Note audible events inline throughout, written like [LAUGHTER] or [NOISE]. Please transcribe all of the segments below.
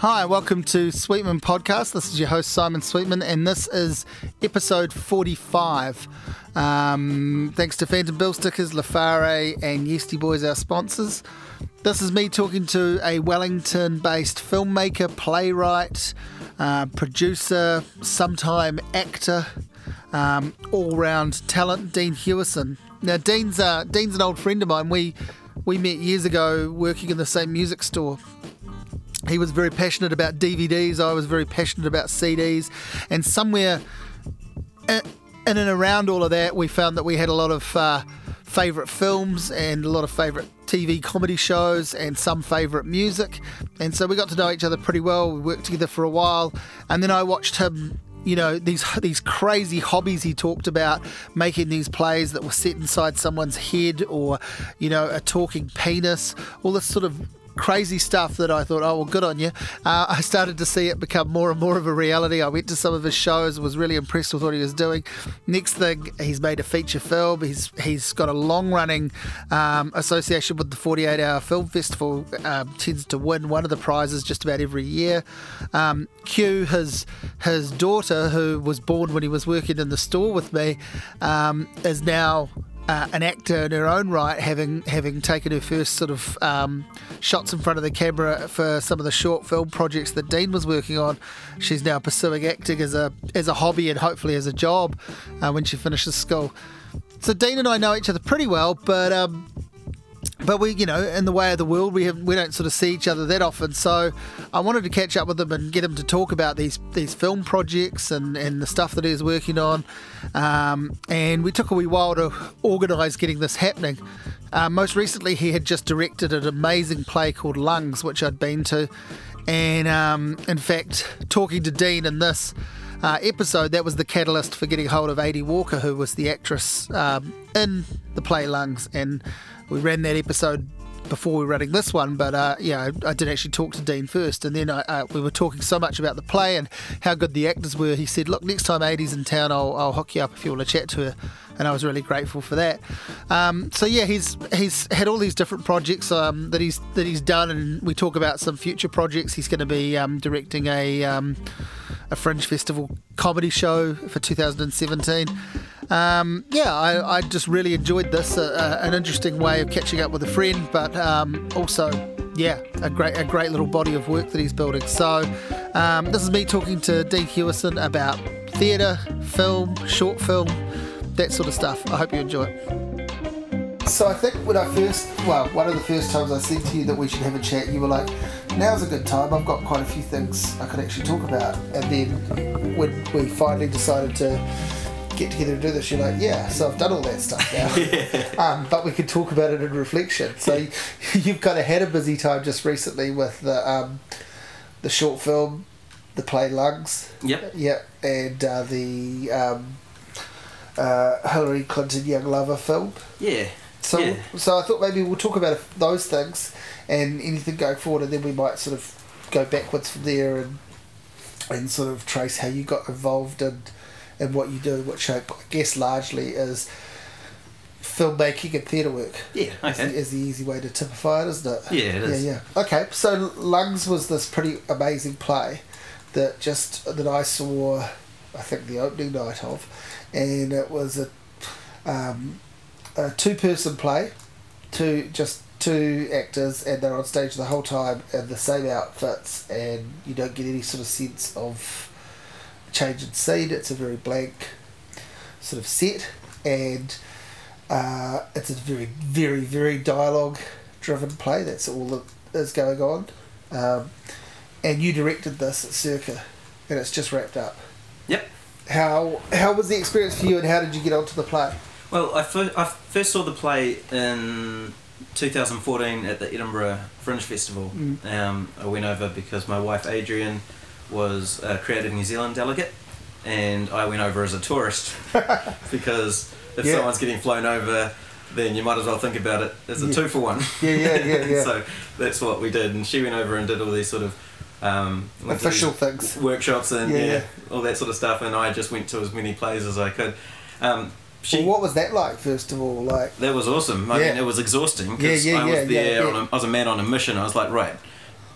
Hi, welcome to Sweetman Podcast. This is your host Simon Sweetman, and this is episode 45. Um, thanks to Phantom Bill Stickers, Lafare, and Yeasty Boys, our sponsors. This is me talking to a Wellington based filmmaker, playwright, uh, producer, sometime actor, um, all round talent, Dean Hewison. Now, Dean's, uh, Dean's an old friend of mine. We, we met years ago working in the same music store he was very passionate about DVDs. I was very passionate about CDs. And somewhere in and around all of that, we found that we had a lot of uh, favourite films and a lot of favourite TV comedy shows and some favourite music. And so we got to know each other pretty well. We worked together for a while. And then I watched him you know these these crazy hobbies he talked about making these plays that were set inside someone's head or you know a talking penis all this sort of crazy stuff that I thought, oh, well, good on you. Uh, I started to see it become more and more of a reality. I went to some of his shows, was really impressed with what he was doing. Next thing, he's made a feature film. He's he's got a long running um, association with the 48 Hour Film Festival, um, tends to win one of the prizes just about every year. Um, Q, his his daughter, who was born when he was working in the store with me, um, is now uh, an actor in her own right, having having taken her first sort of um, shots in front of the camera for some of the short film projects that Dean was working on. She's now pursuing acting as a as a hobby and hopefully as a job uh, when she finishes school. So Dean and I know each other pretty well, but um, but we, you know, in the way of the world, we have we don't sort of see each other that often. So I wanted to catch up with him and get him to talk about these these film projects and, and the stuff that he's working on. Um, and we took a wee while to organise getting this happening. Uh, most recently, he had just directed an amazing play called Lungs, which I'd been to. And um, in fact, talking to Dean in this uh, episode, that was the catalyst for getting hold of Adi Walker, who was the actress um, in the play Lungs. And we ran that episode before we were running this one, but uh, yeah, I, I, did actually talk to Dean first, and then I, uh, we were talking so much about the play and how good the actors were. He said, "Look, next time Adi's in town, I'll, I'll hook you up if you want to chat to her," and I was really grateful for that. Um, so yeah, he's he's had all these different projects um, that he's that he's done, and we talk about some future projects. He's going to be um, directing a um, a Fringe Festival comedy show for 2017. Um, yeah, I, I, just really enjoyed this. Uh, uh, an interesting way of catching up with a friend, but um, also, yeah, a great a great little body of work that he's building. So, um, this is me talking to Dean Hewison about theatre, film, short film, that sort of stuff. I hope you enjoy it. So I think when I first, well, one of the first times I said to you that we should have a chat, you were like, now's a good time. I've got quite a few things I could actually talk about. And then when we finally decided to get together and do this, you're like, yeah, so I've done all that stuff now. [LAUGHS] yeah. um, but we could talk about it in reflection. So [LAUGHS] you've kind of had a busy time just recently with the um, the short film, the play Lungs. Yep. Yep. And uh, the um, uh, Hillary Clinton Young Lover film. Yeah. So, yeah. so I thought maybe we'll talk about those things and anything going forward, and then we might sort of go backwards from there and and sort of trace how you got involved and in what you do, which I guess largely is filmmaking and theatre work. Yeah, okay. Is the, is the, easy way to typify it, isn't it? Yeah, it is. Yeah, yeah. Okay, so Lungs was this pretty amazing play that just that I saw, I think the opening night of, and it was a, um, a two-person play, two just two actors, and they're on stage the whole time in the same outfits, and you don't get any sort of sense of change in scene. It's a very blank sort of set, and uh, it's a very, very, very dialogue driven play. That's all that is going on. Um, and you directed this at Circa, and it's just wrapped up. Yep. How how was the experience for you, and how did you get onto the play? Well, I first, I first saw the play in 2014 at the Edinburgh Fringe Festival. Mm. Um, I went over because my wife Adrian was a Creative New Zealand delegate, and I went over as a tourist [LAUGHS] because if yeah. someone's getting flown over, then you might as well think about it as a yeah. two for one. Yeah, yeah, yeah, [LAUGHS] yeah. so that's what we did, and she went over and did all these sort of um, official things, workshops, and yeah, yeah, all that sort of stuff. And I just went to as many plays as I could. Um, she, well, what was that like? First of all, like that was awesome. I mean, it was exhausting because yeah, yeah, I was yeah, there. On a, I was a man on a mission. I was like, right,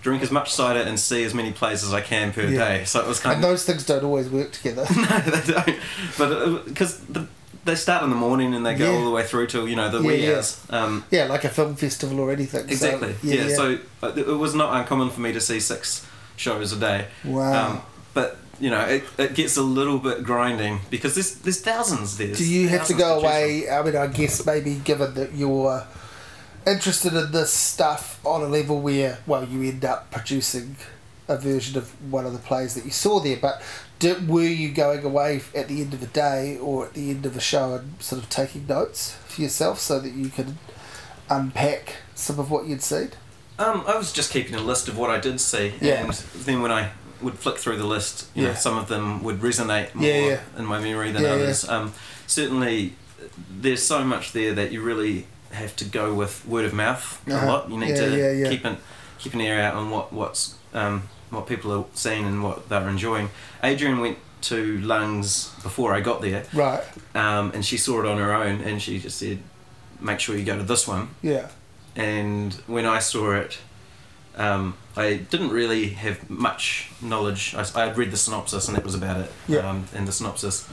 drink as much cider and see as many plays as I can per Yeah. day. So it was kind And of those things don't always work together. [LAUGHS] no, they don't. But because the, they start in the morning and they go Yeah. all the way through till you know the Yeah, wee yeah. hours. Um, yeah, like a film festival or anything. so- exactly. yeah, So uh, it was not uncommon for me to see six shows a day. wow. Um, but you know, it, it gets a little bit grinding because there's there's thousands there. Do you have to go from. away? I mean, I guess maybe given that you're interested in this stuff on a level where, well, you end up producing a version of one of the plays that you saw there, but did, were you going away at the end of a day or at the end of a show and sort of taking notes for yourself so that you could unpack some of what you'd seen? Um, I was just keeping a list of what I did see, Yeah. and then when I would flick through the list, you know, some of them would resonate more Yeah, yeah. in my memory than Yeah, yeah. others. Um, certainly, there's so much there that you really have to go with word of mouth Uh-huh. a lot. You need Yeah, to yeah, yeah. keep an keep an ear out on what what's um, what people are seeing and what they're enjoying. Adrian went to Lungs before I got there, Right. um, and she saw it on her own, and she just said, "Make sure you go to this one." Yeah. And when I saw it, um, I didn't really have much knowledge. I, I had read the synopsis, and that was about it. Yeah. Um, and the synopsis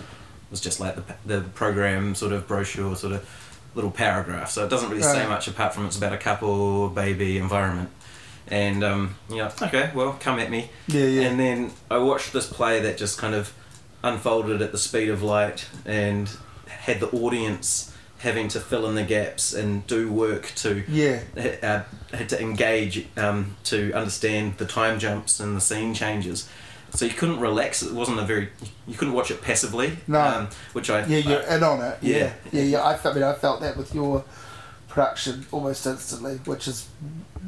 was just like the, the program sort of brochure, sort of little paragraph. So it doesn't really say Right. much apart from it's about a couple, baby, environment. And um, yeah, okay, well, come at me. Yeah, yeah. And then I watched this play that just kind of unfolded at the speed of light and had the audience having to fill in the gaps and do work to yeah. uh, had to engage um, to understand the time jumps and the scene changes. So you couldn't relax. It wasn't a very. You couldn't watch it passively. No. Um, which I. Yeah, you're in on it. Yeah, yeah. yeah, yeah. I, felt, I mean, I felt that with your production almost instantly, which is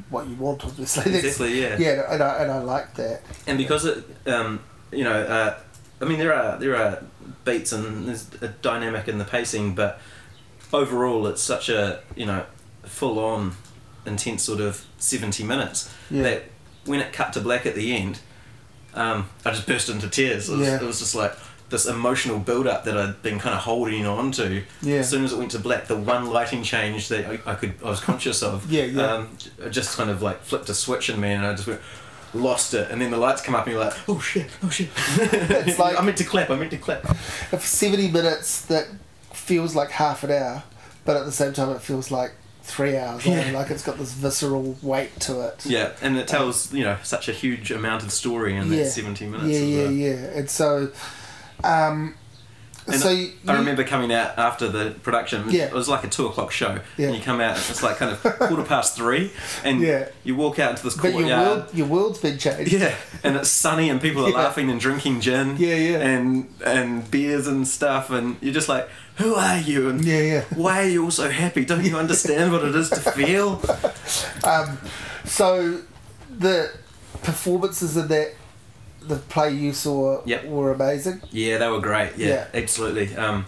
what you want, obviously. [LAUGHS] That's- Exactly. Yeah. Yeah, and I, and I like that. And because it, um, you know, uh, I mean, there are there are beats and there's a dynamic in the pacing, but overall, it's such a you know full on, intense sort of seventy minutes Yeah. that when it cut to black at the end, um, I just burst into tears. It was, Yeah. it was just like this emotional build up that I'd been kind of holding on to. Yeah. As soon as it went to black, the one lighting change that I, I could I was conscious of. [LAUGHS] Yeah, yeah. Um, just kind of like flipped a switch in me, and I just went. Lost it, and then the lights come up, and you're like, "Oh shit! Oh shit!" [LAUGHS] It's like- I meant to clap. I meant to clap. If 70 minutes that feels like half an hour, but at the same time it feels like three hours. long, Yeah. Like it's got this visceral weight to it. Yeah, and it tells you know such a huge amount of story in Yeah. that 70 minutes. Yeah, yeah, the- yeah. And so, um, And so you, I remember coming out after the production. Yeah. It was like a two o'clock show. Yeah. And you come out, it's like kind of quarter past three, and Yeah. you walk out into this but your courtyard. world, your world's been changed. Yeah, and it's sunny, and people are [LAUGHS] Yeah. laughing and drinking gin. Yeah, yeah. And and beers and stuff, and you're just like, who are you? And Yeah, yeah. why are you all so happy? Don't you understand what it is to feel? Um, so the performances in that the play you saw Yep. were amazing. Yeah, they were great. Yeah, Yeah. absolutely. Um,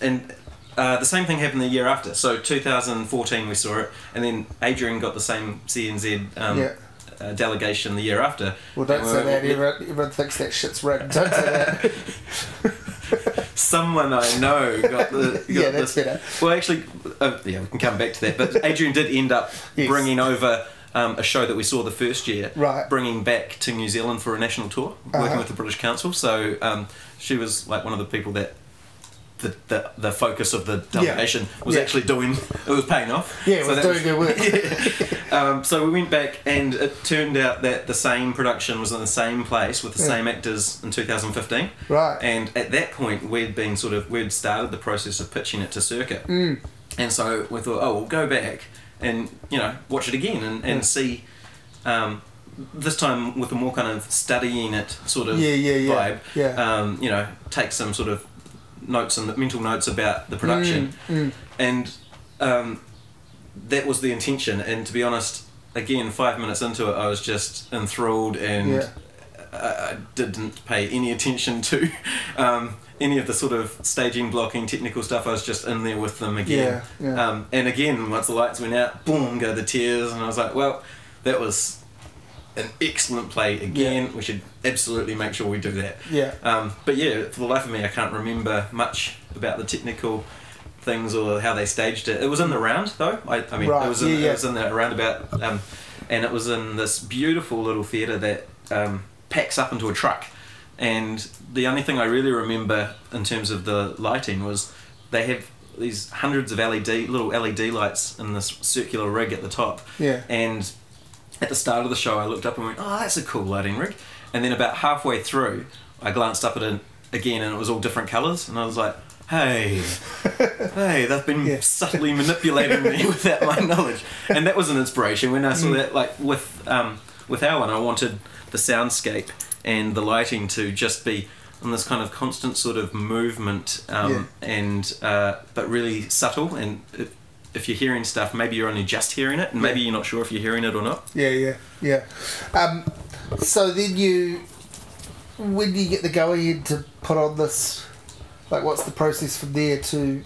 and uh, the same thing happened the year after. So 2014 we saw it, and then Adrian got the same CNZ um, Yeah. uh, delegation the year after. Well, don't say that. Everyone, everyone thinks that shit's written. Don't say that. [LAUGHS] Someone I know got the [LAUGHS] got yeah, that's this. better. Well, actually, uh, yeah, we can come back to that. But Adrian did end up [LAUGHS] Yes. bringing over. Um, a show that we saw the first year, Right. bringing back to New Zealand for a national tour, working Uh-huh. with the British Council. So um, she was like one of the people that the, the, the focus of the delegation was Yeah. actually doing it was paying off Yeah, it So was doing good work. [LAUGHS] um, so we went back and it turned out that the same production was in the same place with the Yeah. same actors in 2015 Right. and at that point we'd been sort of we'd started the process of pitching it to Circa Mm. and so we thought oh we'll go back and you know watch it again and, and Yeah. see um, this time with a more kind of studying it sort of Yeah, yeah, yeah. vibe Yeah. um, you know take some sort of notes and mental notes about the production Mm, mm. and um, that was the intention and to be honest again five minutes into it i was just enthralled and Yeah. I, I didn't pay any attention to [LAUGHS] um, any of the sort of staging blocking technical stuff i was just in there with them again Yeah, yeah. Um, and again once the lights went out boom go the tears and i was like well that was an excellent play again we should absolutely make sure we do that Yeah. um, but yeah, for the life of me, I can't remember much about the technical things or how they staged it. It was in the round though. I, I mean, Right, it was in, yeah, yeah. it was in the roundabout um, and it was in this beautiful little theatre that um, packs up into a truck. And the only thing I really remember in terms of the lighting was they have these hundreds of LED little LED lights in this circular rig at the top. Yeah. And at the start of the show, I looked up and went, "Oh, that's a cool lighting rig." And then about halfway through, I glanced up at it again, and it was all different colours, and I was like, "Hey, [LAUGHS] hey, they've been Yeah. subtly manipulating me [LAUGHS] without my knowledge." And that was an inspiration when I saw that, like with um, with our one, I wanted the soundscape and the lighting to just be on this kind of constant sort of movement, um, and uh, but really subtle and. If, if you're hearing stuff, maybe you're only just hearing it, and maybe you're not sure if you're hearing it or not. Yeah, yeah, yeah. Um, so then you, when do you get the go ahead to put on this? Like, what's the process from there to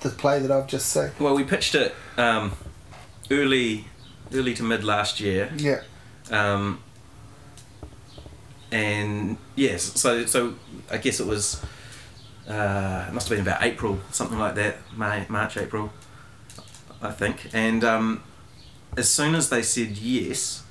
the play that I've just seen? Well, we pitched it um, early, early to mid last year, Yeah, um, and yes, so so I guess it was uh, it must have been about April, something like that, May, March, April, I think. And um, as soon as they said yes,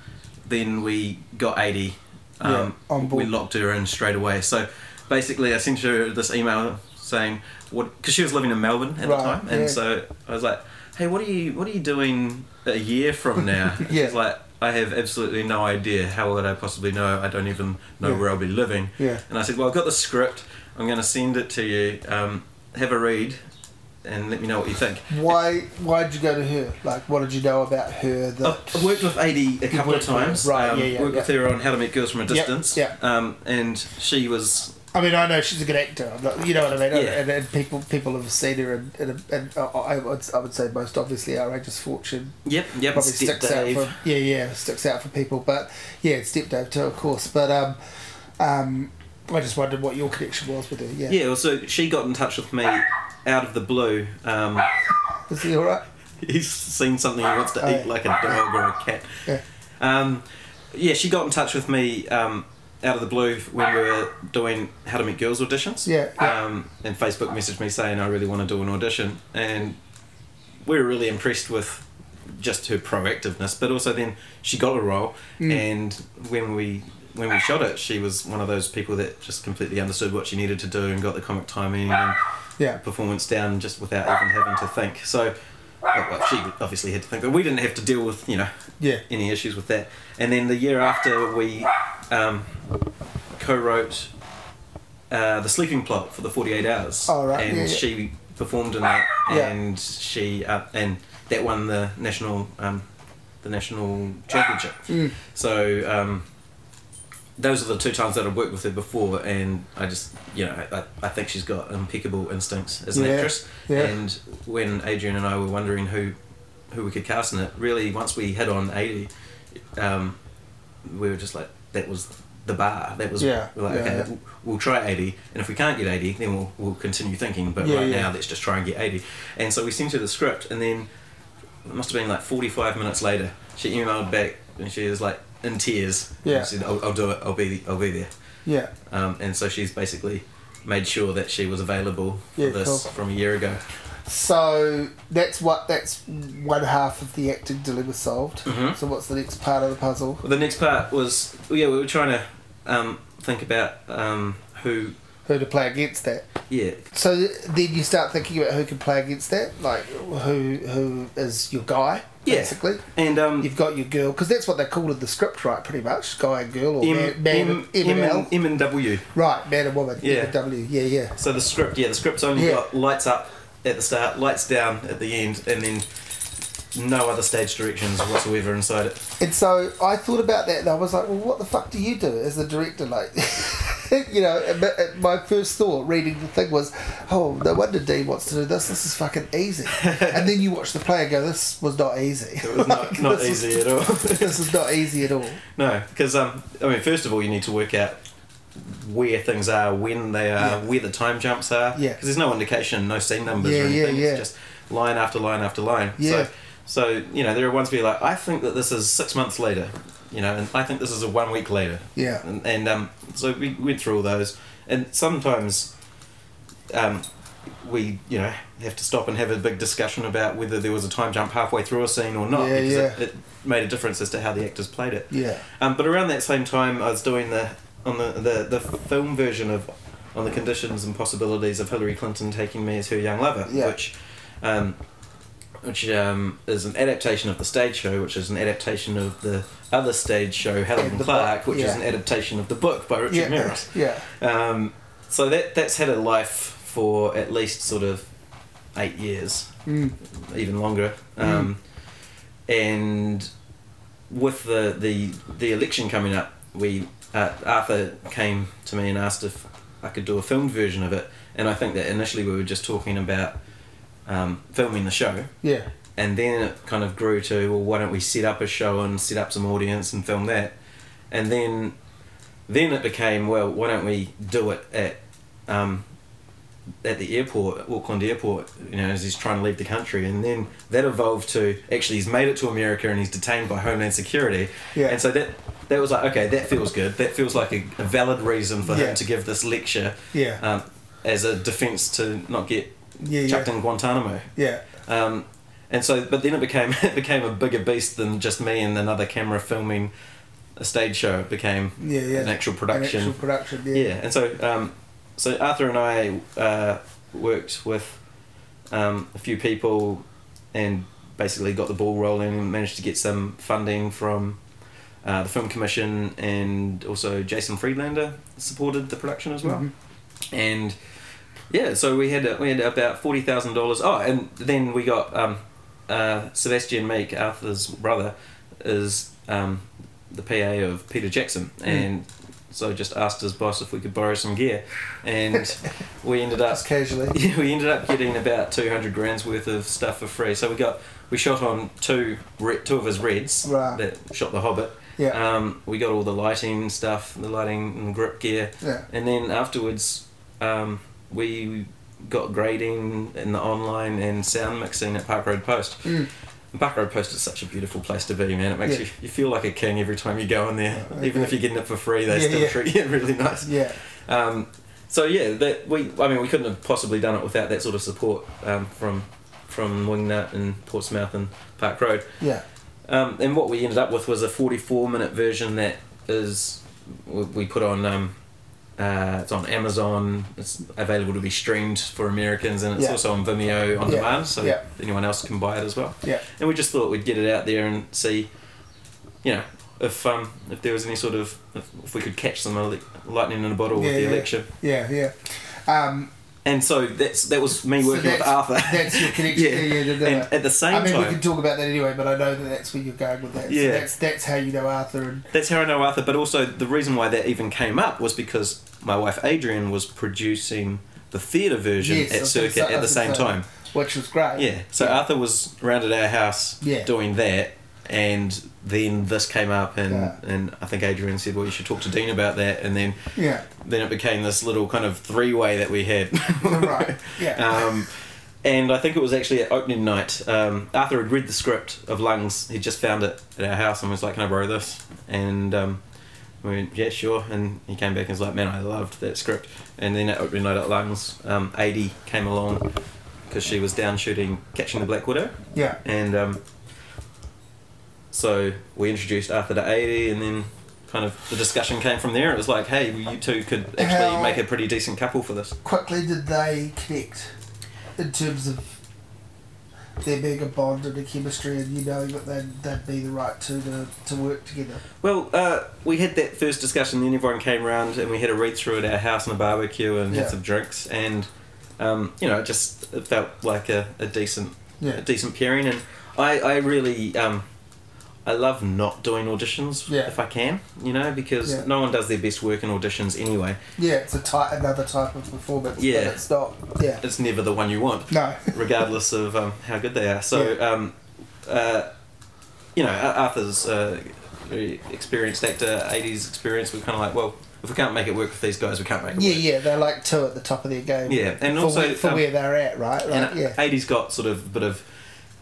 then we got Adi. Um, Yeah, on board. We locked her in straight away. So basically, I sent her this email saying what because she was living in Melbourne at Right, the time, and yeah. so I was like, "Hey, what are you what are you doing a year from [LAUGHS] now?" Yeah. She's like, "I have absolutely no idea. How would I possibly know? I don't even know Yeah. where I'll be living." yeah, And I said, "Well, I've got the script. I'm going to send it to you. Um, have a read, and let me know what you think." Why? Why did you go to her? Like, what did you know about her? That I've worked with Adi a couple of times. right, Um, yeah, yeah, worked with her on How to Meet Girls from a Distance. yeah. Um, and she was I mean, I know she's a good actor. Not, you know what I mean. Yeah. And, and people people have seen her, and, and, and I would I would say most obviously outrageous fortune yep, yep. probably Step sticks Dave. out for yeah yeah sticks out for people. But yeah, it's Step Dave too, of course. But um, um, I just wondered what your connection was with her. Yeah, Yeah, well, so she got in touch with me out of the blue. Um, is he all right? he's seen something he wants to Oh, eat, yeah. like a dog or a cat. Yeah. Um, yeah, she got in touch with me um, out of the blue when we were doing How to Meet Girls auditions. Yeah, yeah. Um, and Facebook messaged me saying I really want to do an audition, and we were really impressed with just her proactiveness. But also then she got a role, Mm. and when we when we shot it, she was one of those people that just completely understood what she needed to do and got the comic timing and Yeah, performance down just without even having to think. So, well, she obviously had to think, but we didn't have to deal with you know yeah, any issues with that. And then the year after, we um, co-wrote uh, the sleeping plot for the Forty Eight Hours, Oh, right, and yeah, she performed in that, and she uh, and that won the national um, the national championship. Mm. So. Um, those are the two times that I've worked with her before, and I just, you know, I, I think she's got impeccable instincts as an Yeah, actress. yeah. And when Adrian and I were wondering who, who we could cast in it, really, once we hit on Adi, um, we were just like, that was the bar. That was Yeah, we're like, yeah, okay, yeah. we'll- try Adi, and if we can't get Adi, then we'll we'll continue thinking. But Yeah, right now, let's just try and get Adi. And so we sent her the script, and then it must have been like forty-five minutes later, she emailed back, and she was like in tears. Yeah. She said, I'll, "I'll do it. I'll be I'll be there." yeah. Um, and so she's basically made sure that she was available Yeah, for this cool. from a year ago. So that's what that's one half of the acting dilemma solved. Mhm. So what's the next part of the puzzle? Well, the next part was well, yeah, we were trying to um, think about um, who, Who to play against that? yeah, So then you start thinking about who can play against that, like who who is your guy, Yeah. basically. and um, You've got your girl, because that's what they called in the script, right? Pretty much, guy and girl, or M, man, man, M, M, M, and L. and, M and W. Right, man and woman. Yeah. M and W. Yeah, yeah. So the script, yeah, the script's only Yeah. got lights up at the start, lights down at the end, and then no other stage directions whatsoever inside it. And so I thought about that, and I was like, well, what the fuck do you do as a director? Like, [LAUGHS] you know, my first thought reading the thing was, oh, no wonder Dean wants to do this. This is fucking easy. [LAUGHS] and then you watch the play and go, this was not easy. It was not, Like, [LAUGHS] not is- easy at all. this is not easy at all. no, because um, I mean, first of all, you need to work out where things are, when they are, Yeah. where the time jumps are. Yeah. Because there's no indication, no scene numbers Yeah, or yeah, anything. yeah. It's just line after line after line. Yeah. So, so you know, there are ones where you're like, I think that this is six months later. You know, and I think this is a one week later. Yeah. And, and um, so we went through all those, and sometimes, um, we you know have to stop and have a big discussion about whether there was a time jump halfway through a scene or not Yeah, because yeah. It, it made a difference as to how the actors played it. Yeah. Um, but around that same time, I was doing the on the, the the film version of on the conditions and possibilities of Hillary Clinton taking me as her young lover, Yeah. which. Um, which um, is an adaptation of the stage show, which is an adaptation of the other stage show, Helen And Clark, book, which is an adaptation of the book by Richard Yeah. Meros. Yeah. Um, so that that's had a life for at least sort of eight years, Mm. even longer. Um, And with the, the the election coming up, we uh, Arthur came to me and asked if I could do a filmed version of it, and I think that initially we were just talking about um, filming the show, Yeah. and then it kind of grew to well, why don't we set up a show and set up some audience and film that, and then then it became well, why don't we do it at um, at the airport, Auckland airport, you know, as he's trying to leave the country, and then that evolved to actually he's made it to America and he's detained by Homeland Security, Yeah. and so that that was like okay, that feels good, that feels like a, a valid reason for Yeah. him to give this lecture Yeah. um, as a defence to not get Yeah. chucked Yeah. in Guantanamo. Yeah. Um, and so, but then it became [LAUGHS] it became a bigger beast than just me and another camera filming a stage show. It became Yeah. Yeah. an actual An production. actual production. Yeah. yeah. and so um, so Arthur and I uh, worked with um, a few people and basically got the ball rolling and managed to get some funding from uh, the film commission and also Jason Friedlander supported the production as well Mhm. and yeah, so we had we had about forty thousand dollars. Oh, and then we got um, uh, Sebastian Meek, Arthur's brother, is um, the PA of Peter Jackson, Mm. and so just asked his boss if we could borrow some gear, and [LAUGHS] we ended up Just casually. [LAUGHS] yeah, we ended up getting about two hundred grand's worth of stuff for free. So we got we shot on two two of his reds Right. that shot the Hobbit. Yeah. Um, we got all the lighting stuff, the lighting and grip gear. Yeah. And then afterwards, um, we got grading in the online and sound mixing at Park Road Post. Mm. Park Road Post is such a beautiful place to be, man. It makes Yeah. you you feel like a king every time you go in there. Yeah, Even if you're getting it for free, they Yeah, still yeah. treat you [LAUGHS] really nice. Yeah. Um, so yeah, that we I mean we couldn't have possibly done it without that sort of support um, from from Wingnut and Portsmouth and Park Road. Yeah. Um, and what we ended up with was a 44 minute version that is we we put on um, uh, it's on Amazon. It's available to be streamed for Americans, and it's Yeah. also on Vimeo on Yeah. demand, so Yeah. anyone else can buy it as well. Yeah. And we just thought we'd get it out there and see, you know, if um, if there was any sort of if, if we could catch some lightning in a bottle with the election. Yeah. Yeah. Um, And so that's that was me so working with Arthur. That's your [LAUGHS] connection. Yeah. yeah. yeah, to do and at the same time I mean, we can talk about that anyway, but I know that that's where you're going with that. So Yeah. that's that's how you know Arthur and That's how I know Arthur, but also the reason why that even came up was because my wife Adrian was producing the theatre version Yes, at Circa I at the same gonna time. which was great. Yeah, so Arthur was around at our house Yeah. doing that, and then this came up, and, Yeah. and I think Adrian said, "Well, you should talk to Dean about that," and then Yeah. then it became this little kind of three way that we had. [LAUGHS] right. Yeah. [LAUGHS] Um, and I think it was actually at opening night. Um, Arthur had read the script of Lungs. He just found it at our house and was like, "Can I borrow this?" And um, we went, "Yeah, sure." And he came back and was like, "Man, I loved that script." And then at opening night at Lungs, um, Adi came along because she was down shooting Catching the Black Widow, yeah. and um, so we introduced Arthur to Adi, and then. Kind of the discussion came from there. It was like, hey, you two could actually How- make a pretty decent couple for this. Quickly did they connect in terms of there being a bond and a chemistry and you knowing that they'd, they'd be the right two to, to work together. Well, uh, we had that first discussion, then everyone came around and we had a read through at our house and a barbecue and Yeah. had some drinks, and um, you know, it just it felt like a, a decent, a decent pairing. And I, I really, um, I love not doing auditions Yeah. if I can, you know, because Yeah. no one does their best work in auditions anyway. Yeah, it's a type, another type of performance. Yeah. But it's not. Yeah. It's never the one you want. No. [LAUGHS] regardless of um, how good they are. So, Yeah. um, uh, you know, Arthur's uh, very experienced actor, Adi's experience. We're kind of like, well, if we can't make it work with these guys, we can't make it Yeah, work. yeah, they're like two at the top of their game. Yeah, and for also, where, for um, where they're at, right? And yeah. Adi's got sort of a bit of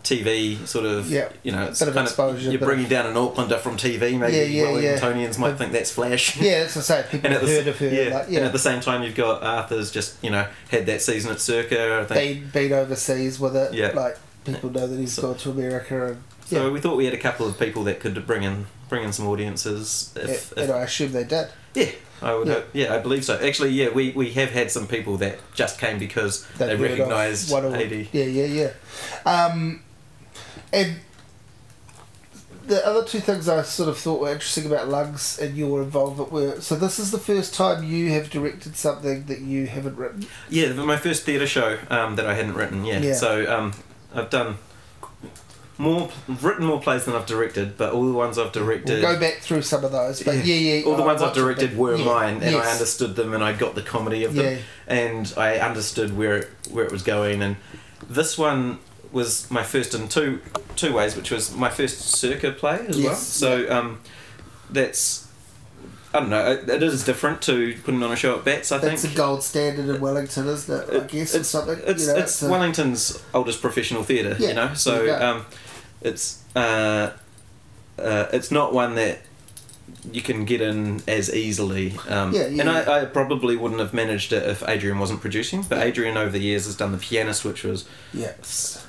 TV sort of, Yeah. you know, it's Bit of kind exposure, you're bringing down an Aucklander from TV. Maybe Yeah, yeah, yeah. Wellingtonians might But- think that's flash. [LAUGHS] Yeah, that's what I say. People And have at, the, heard of her. yeah, like, and at the same time, you've got Arthur's just you know had that season at Circa. I think. been, overseas with it. Yeah. Like, people know that he's So- gone to America and. So yeah. we thought we had a couple of people that could bring in bring in some audiences. If, and if, I assume they did. yeah, I would. Yeah. Hope, yeah, I believe so. Actually, yeah, we, we have had some people that just came because They've they recognised Adi. Yeah, yeah, yeah. Um, and the other two things I sort of thought were interesting about Lungs and your involvement were so this is the first time you have directed something that you haven't written. Yeah, my first theatre show um, that I hadn't written. Yeah, Yeah. so um, I've done more written more plays than I've directed, but all the ones I've directed. We'll go back through some of those, but yeah, yeah. All the I ones I've directed were yeah, mine, and I understood them, and I got the comedy of them, Yeah. and I understood where it, where it was going. And this one was my first in two two ways, which was my first circa play as well. So um, that's I don't know. It, it is different to putting on a show at Bats. I That's think it's a gold standard in Wellington, isn't it? I guess it's something. It's, you know, it's a- Wellington's oldest professional theatre, Yeah, you know. So you um, it's uh, uh, it's not one that you can get in as easily. Um, Yeah, yeah, and. I, I probably wouldn't have managed it if Adrian wasn't producing. But Yeah. Adrian over the years has done The Pianist, which was yeah,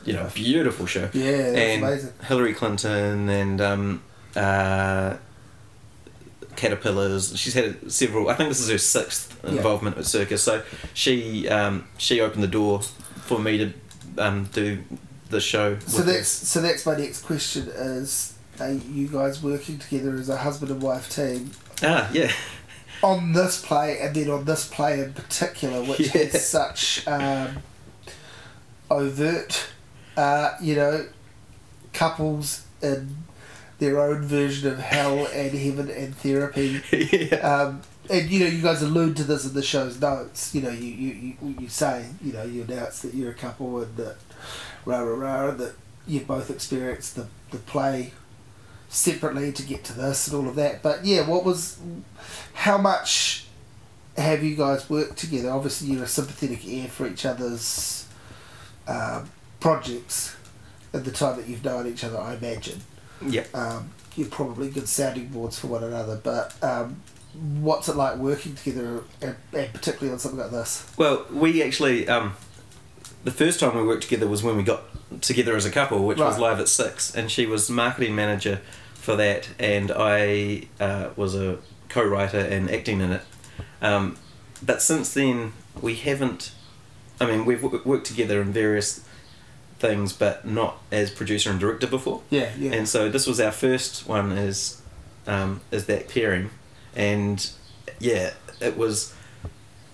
you know beautiful show. yeah, that's and amazing. Hillary Clinton and um, uh, Caterpillars. She's had several. I think this is her sixth Yeah. involvement with Circus. So she um, she opened the door for me to um, do the show. So with her. that's so that's my next question is are you guys working together as a husband and wife team ah yeah on this play and then on this play in particular which [LAUGHS] Yeah. has such um, overt uh, you know couples in their own version of hell and heaven and therapy. [LAUGHS] Yeah. Um, and you know you guys allude to this in the show's notes. You know you, you, you, you say you know you announce that you're a couple and that rah rah rah that you've both experienced the, the play separately to get to this and all of that. But yeah what was how much have you guys worked together? Obviously you're a sympathetic ear for each other's um, projects at the time that you've known each other I imagine yeah. um, you're probably good sounding boards for one another. But um, what's it like working together, and, and particularly on something like this? Well, we actually um, the first time we worked together was when we got together as a couple, which was live at six, and she was marketing manager for that, and I uh, was a co-writer and acting in it. Um, but since then, we haven't. I mean, we've w- worked together in various things, but not as producer and director before. Yeah, yeah, And so this was our first one as um, as that pairing, and yeah, it was.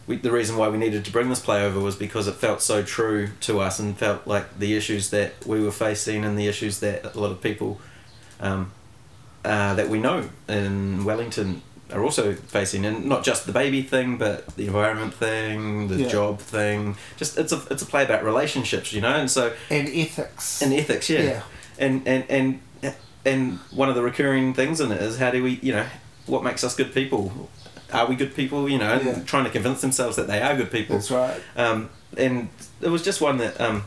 We, the reason why we needed to bring this play over was because it felt so true to us and felt like the issues that we were facing and the issues that a lot of people um, uh, that we know in Wellington are also facing, and not just the baby thing, but the environment thing, the Yeah. job thing. Just it's a it's a play about relationships, you know, and so and ethics. and ethics, yeah. Yeah. And and and and one of the recurring things in it is how do we, you know, what makes us good people? Are we good people? You know, Yeah. trying to convince themselves that they are good people. That's right. Um, and it was just one that, um,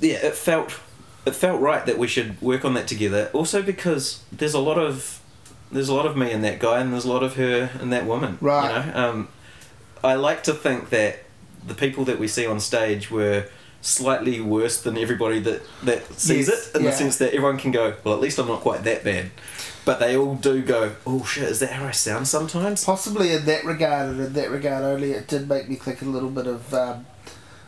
yeah, it felt it felt right that we should work on that together. Also because there's a lot of there's a lot of me in that guy, and there's a lot of her in that woman. Right. You know, um, I like to think that the people that we see on stage were slightly worse than everybody that that sees Yes, it in yeah. the sense that everyone can go well at least i'm not quite that bad but they all do go oh shit is that how i sound sometimes Possibly in that regard, and in that regard only, it did make me think a little bit of um,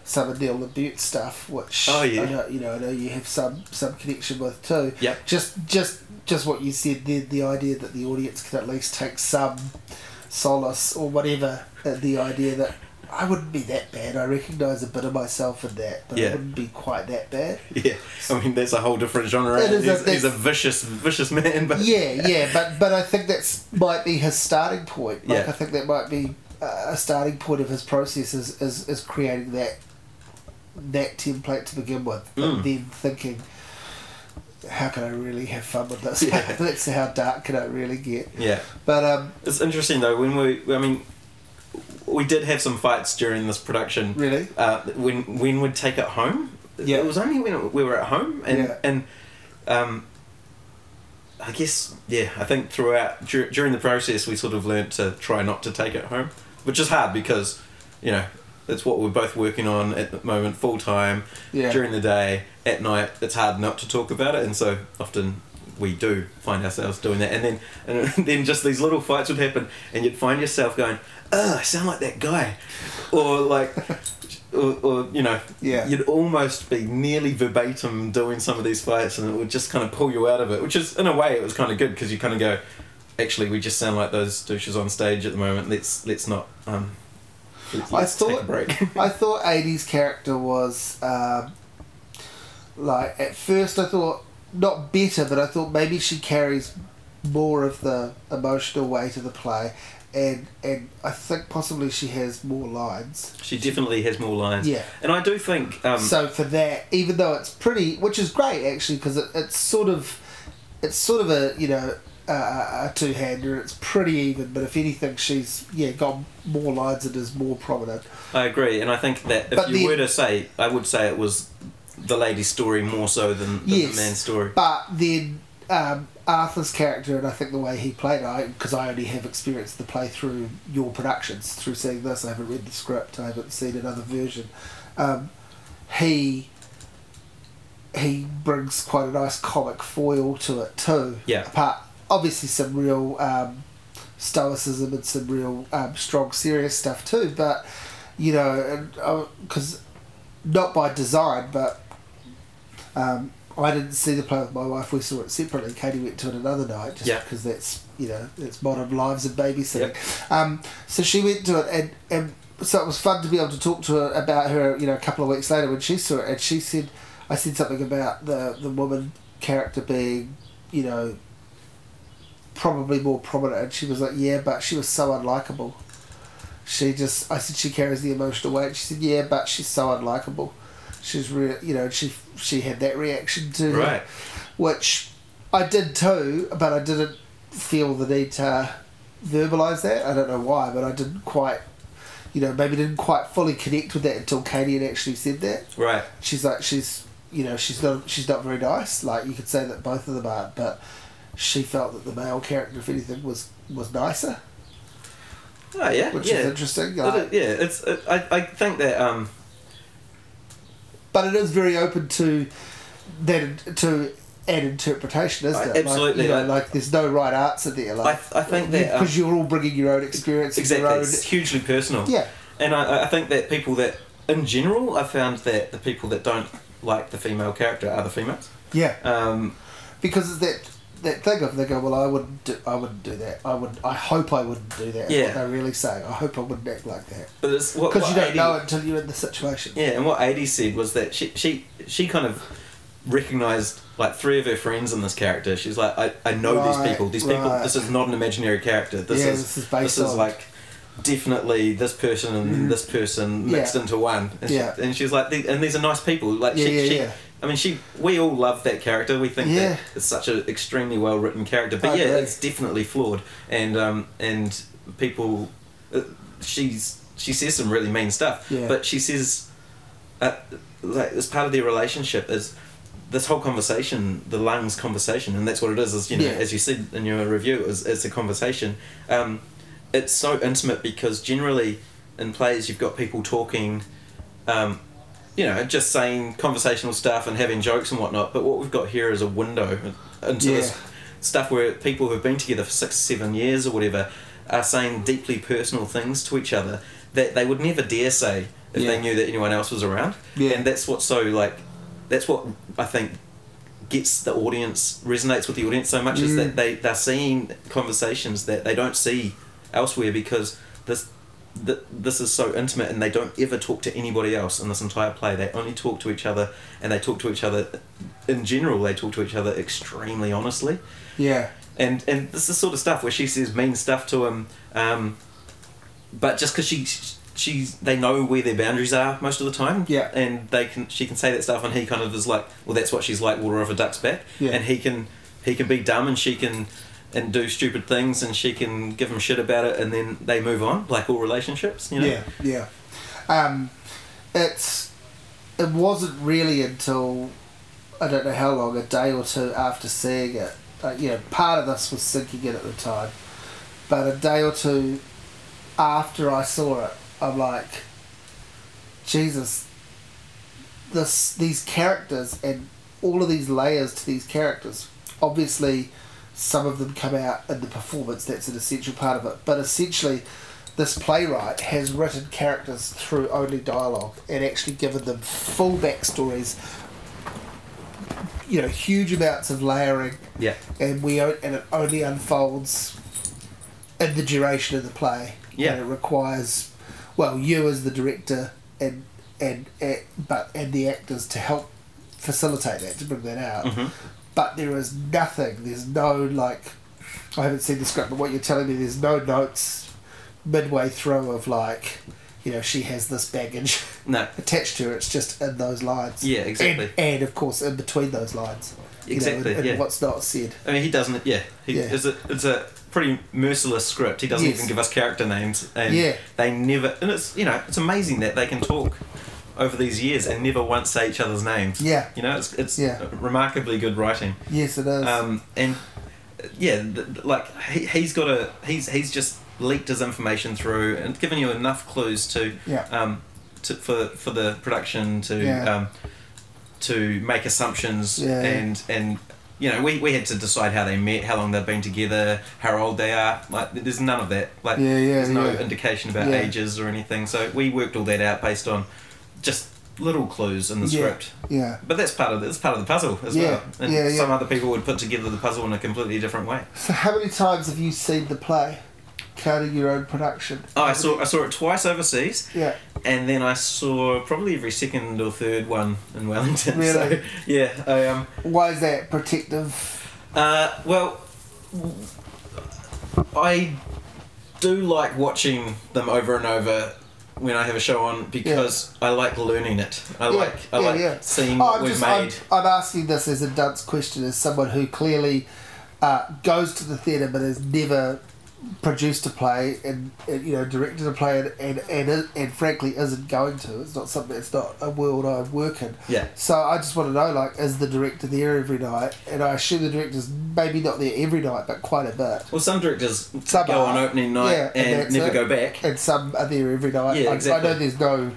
some of Neil LaBute stuff, which Oh, yeah. I know, you know, I know you have some some connection with too. Yep. Just just just what you said there, the idea that the audience can at least take some solace or whatever, uh, the idea that I wouldn't be that bad. I recognise a bit of myself in that, but I Yeah. wouldn't be quite that bad. [LAUGHS] yeah i mean that's a whole different genre It is a- he's, he's a vicious vicious man but Yeah, yeah, but but I think that's might be his starting point. Like Yeah. I think that might be uh, a starting point of his process is, is, is creating that that template to begin with, Mm. and then thinking, how can I really have fun with this? [LAUGHS] Yeah. [LAUGHS] Let's see how dark can I really get. yeah But um, it's interesting though when we i mean we did have some fights during this production really, uh, when when we'd take it home Yeah. it was only when we were at home and Yeah. and um, I guess yeah I think throughout dur- during the process we sort of learnt to try not to take it home which is hard because you know it's what we're both working on at the moment full time Yeah. during the day at night it's hard not to talk about it and so often we do find ourselves doing that and then and [LAUGHS] then just these little fights would happen and you'd find yourself going oh I sound like that guy or like [LAUGHS] or, or you know Yeah. you'd almost be nearly verbatim doing some of these fights and it would just kind of pull you out of it which is in a way it was kind of good because you kind of go actually we just sound like those douches on stage at the moment let's let's not um I let's take a thought- break [LAUGHS] I thought Adi's character was um, like at first I thought not better, but I thought maybe she carries more of the emotional weight of the play, and and I think possibly she has more lines. she definitely has more lines Yeah. and I do think um so for that, even though it's pretty, which is great actually, because it, it's sort of, it's sort of a you know a, a two hander. It's pretty even, but if anything, she's yeah got more lines and is more prominent. I agree, and I think that if But you the- were to say, I would say it was the lady's story more so than, than Yes. the man's story. But then um, Arthur's character, and I think the way he played it, because I only have experienced the play through your productions, through seeing this, I haven't read the script, I haven't seen another version. Um, he he brings quite a nice comic foil to it too. Yeah. Apart, obviously, some real um, stoicism and some real um, strong, serious stuff too. But you know, because not by design, but um, I didn't see the play with my wife. We saw it separately. Katie went to it another night just Yeah. because that's you know it's modern lives and babysitting. Um, so she went to it and, and so it was fun to be able to talk to her about her. You know, a couple of weeks later when she saw it, and she said, I said something about the the woman character being, you know, probably more prominent, and she was like, yeah, but she was so unlikable. She just, I said she carries the emotional weight. She said, yeah, but she's so unlikable. She's real, you know. She she had that reaction to her, Right. which I did too, but I didn't feel the need to verbalise that. I don't know why, but I didn't quite, you know, maybe didn't quite fully connect with that until Katie had actually said that. Right. She's like, she's, you know, she's not, she's not very nice. Like you could say that both of them aren't, but she felt that the male character, if anything, was was nicer, Oh yeah. which yeah. is interesting. Like, is- yeah. It's. It, I. I think that. Um. but it is very open to that to an interpretation, isn't it? absolutely, Like, you know, like there's no right answer there. I. Like I think that. Um, because you're all bringing your own experience, exactly. Your own, It's hugely personal. yeah, And I. I think that people that, in general, I found that the people that don't like the female character are the females. yeah. Um. because that that thing of they go, well, I wouldn't, do, I wouldn't do that. I would, I hope I wouldn't do that. Yeah. what they're really saying. I hope I wouldn't act like that But it's what. because you don't 80 know it until you're in the situation. Yeah, and what Adi said was that she she she kind of recognized like three of her friends in this character. She's like, I, I know these people. These people. right. This is not an imaginary character. This Yeah, is this is based this is like definitely this person and Mhm. this person mixed Yeah. into one. And, Yeah. she, and she's like, and these are nice people. Like Yeah, she, she yeah. I mean, she. We all love that character. We think Yeah. that it's such an extremely well written character. But yeah, it's definitely flawed. And um and people, uh, she's she says some really mean stuff. Yeah. But she says, uh, like as part of their relationship is this whole conversation, the lungs conversation, and that's what it is. Is you know, Yeah. as you said in your review, is it's a conversation. Um, it's so intimate because generally in plays you've got people talking. Um, you know, just saying conversational stuff and having jokes and whatnot. But what we've got here is a window into Yeah. this stuff where people who've been together for six, seven years or whatever are saying deeply personal things to each other that they would never dare say if Yeah. they knew that anyone else was around. Yeah. And that's what's so like, that's what I think gets the audience resonates with the audience so much is Mm. that they they're seeing conversations that they don't see elsewhere because this th- this is so intimate and they don't ever talk to anybody else in this entire play. They only talk to each other and they talk to each other in general they talk to each other extremely honestly. Yeah, and and this is sort of stuff where she says mean stuff to him um, but just because she she's they know where their boundaries are most of the time. Yeah. and they can she can say that stuff and he kind of is like well that's what she's like water off a duck's back. Yeah. and he can he can be dumb and she can and do stupid things and she can give him shit about it and then they move on like all relationships you know yeah, yeah. Um, it's it wasn't really until I don't know how long, a day or two after seeing it. Uh, you know, part of this was sinking in at the time, but a day or two after I saw it, I'm like, Jesus, this these characters and all of these layers to these characters. Obviously, some of them come out in the performance. That's an essential part of it. But essentially, this playwright has written characters through only dialogue and actually given them full backstories. You know, huge amounts of layering, Yeah. and we and it only unfolds in the duration of the play. Yeah. and it requires, well, you as the director and and, and but and the actors to help facilitate that to bring that out. Mhm. But there is nothing. There's no like. I haven't seen the script, but what you're telling me, there's no notes midway through of like, you know, she has this baggage [LAUGHS] No. attached to her. It's just in those lines. Yeah, exactly. And, and of course, in between those lines. you know, Exactly, and- and yeah. what's not said. I mean, he doesn't. Yeah, he, Yeah. It's a it's a pretty merciless script. He doesn't Yes. even give us character names, and Yeah. they never. And it's you know it's amazing that they can talk over these years and never once say each other's names. Yeah. You know, it's it's Yeah. remarkably good writing. Yes, it is. Um, and yeah, th- like he, he's got a he's he's just leaked his information through and given you enough clues to Yeah. um to for for the production to Yeah. um to make assumptions Yeah. and and you know we, we had to decide how they met how long they've been together how old they are like there's none of that like Yeah, yeah, there's no yeah. indication about ages or anything so we worked all that out based on just little clues in the Yeah. script yeah. but that's part of that's part of the puzzle as Yeah, well. And yeah, yeah. some other people would put together the puzzle in a completely different way. So, how many times have you seen the play, counting your own production? Oh, I saw I saw it twice overseas, Yeah. and then I saw probably every second or third one in Wellington. [LAUGHS] Really? So, yeah. I, um. Why is that protective? Uh. Well, I do like watching them over and over when I have a show on because I like learning it. I Yeah, like I yeah, like yeah. seeing Oh, what I'm we've just made. I'm, I'm asking this as a dunce question, as someone who clearly uh, goes to the theatre but has never produced a play and, and you know directed a play and and, and and frankly isn't going to. It's not something. It's not a world I work in. Yeah. So I just want to know, like, is the director there every night? And I assume the director's maybe not there every night, but quite a bit. Well, some directors Some go are. on opening night Yeah, and and, never it. go back. And some are there every night. Yeah, I, exactly. I know there's no,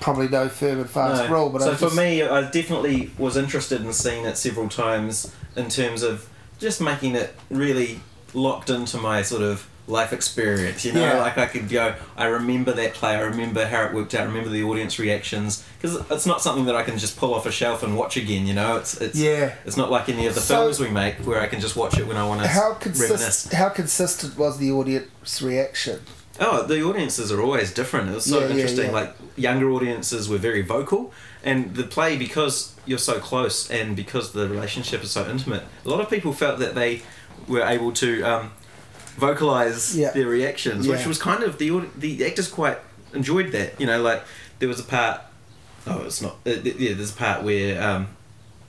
probably no firm and fast No. rule, but so I for just, me, I definitely was interested in seeing it several times in terms of just making it really locked into my sort of life experience. You know, Yeah. like I could go, I remember that play, I remember how it worked out, I remember the audience reactions, because it's not something that I can just pull off a shelf and watch again. You know, it's it's Yeah. it's not like any of the So- films we make where I can just watch it when I want to how reminisce. how consistent was the audience reaction? Oh, the audiences are always different. It was so yeah, interesting. yeah. Like younger audiences were very vocal, and the play because you're so close and because the relationship is so intimate, a lot of people felt that they were able to um, vocalize Yeah. their reactions, which Yeah. was kind of the the actors quite enjoyed that. You know, like there was a part. Oh, it's not. Uh, yeah, there's a part where um,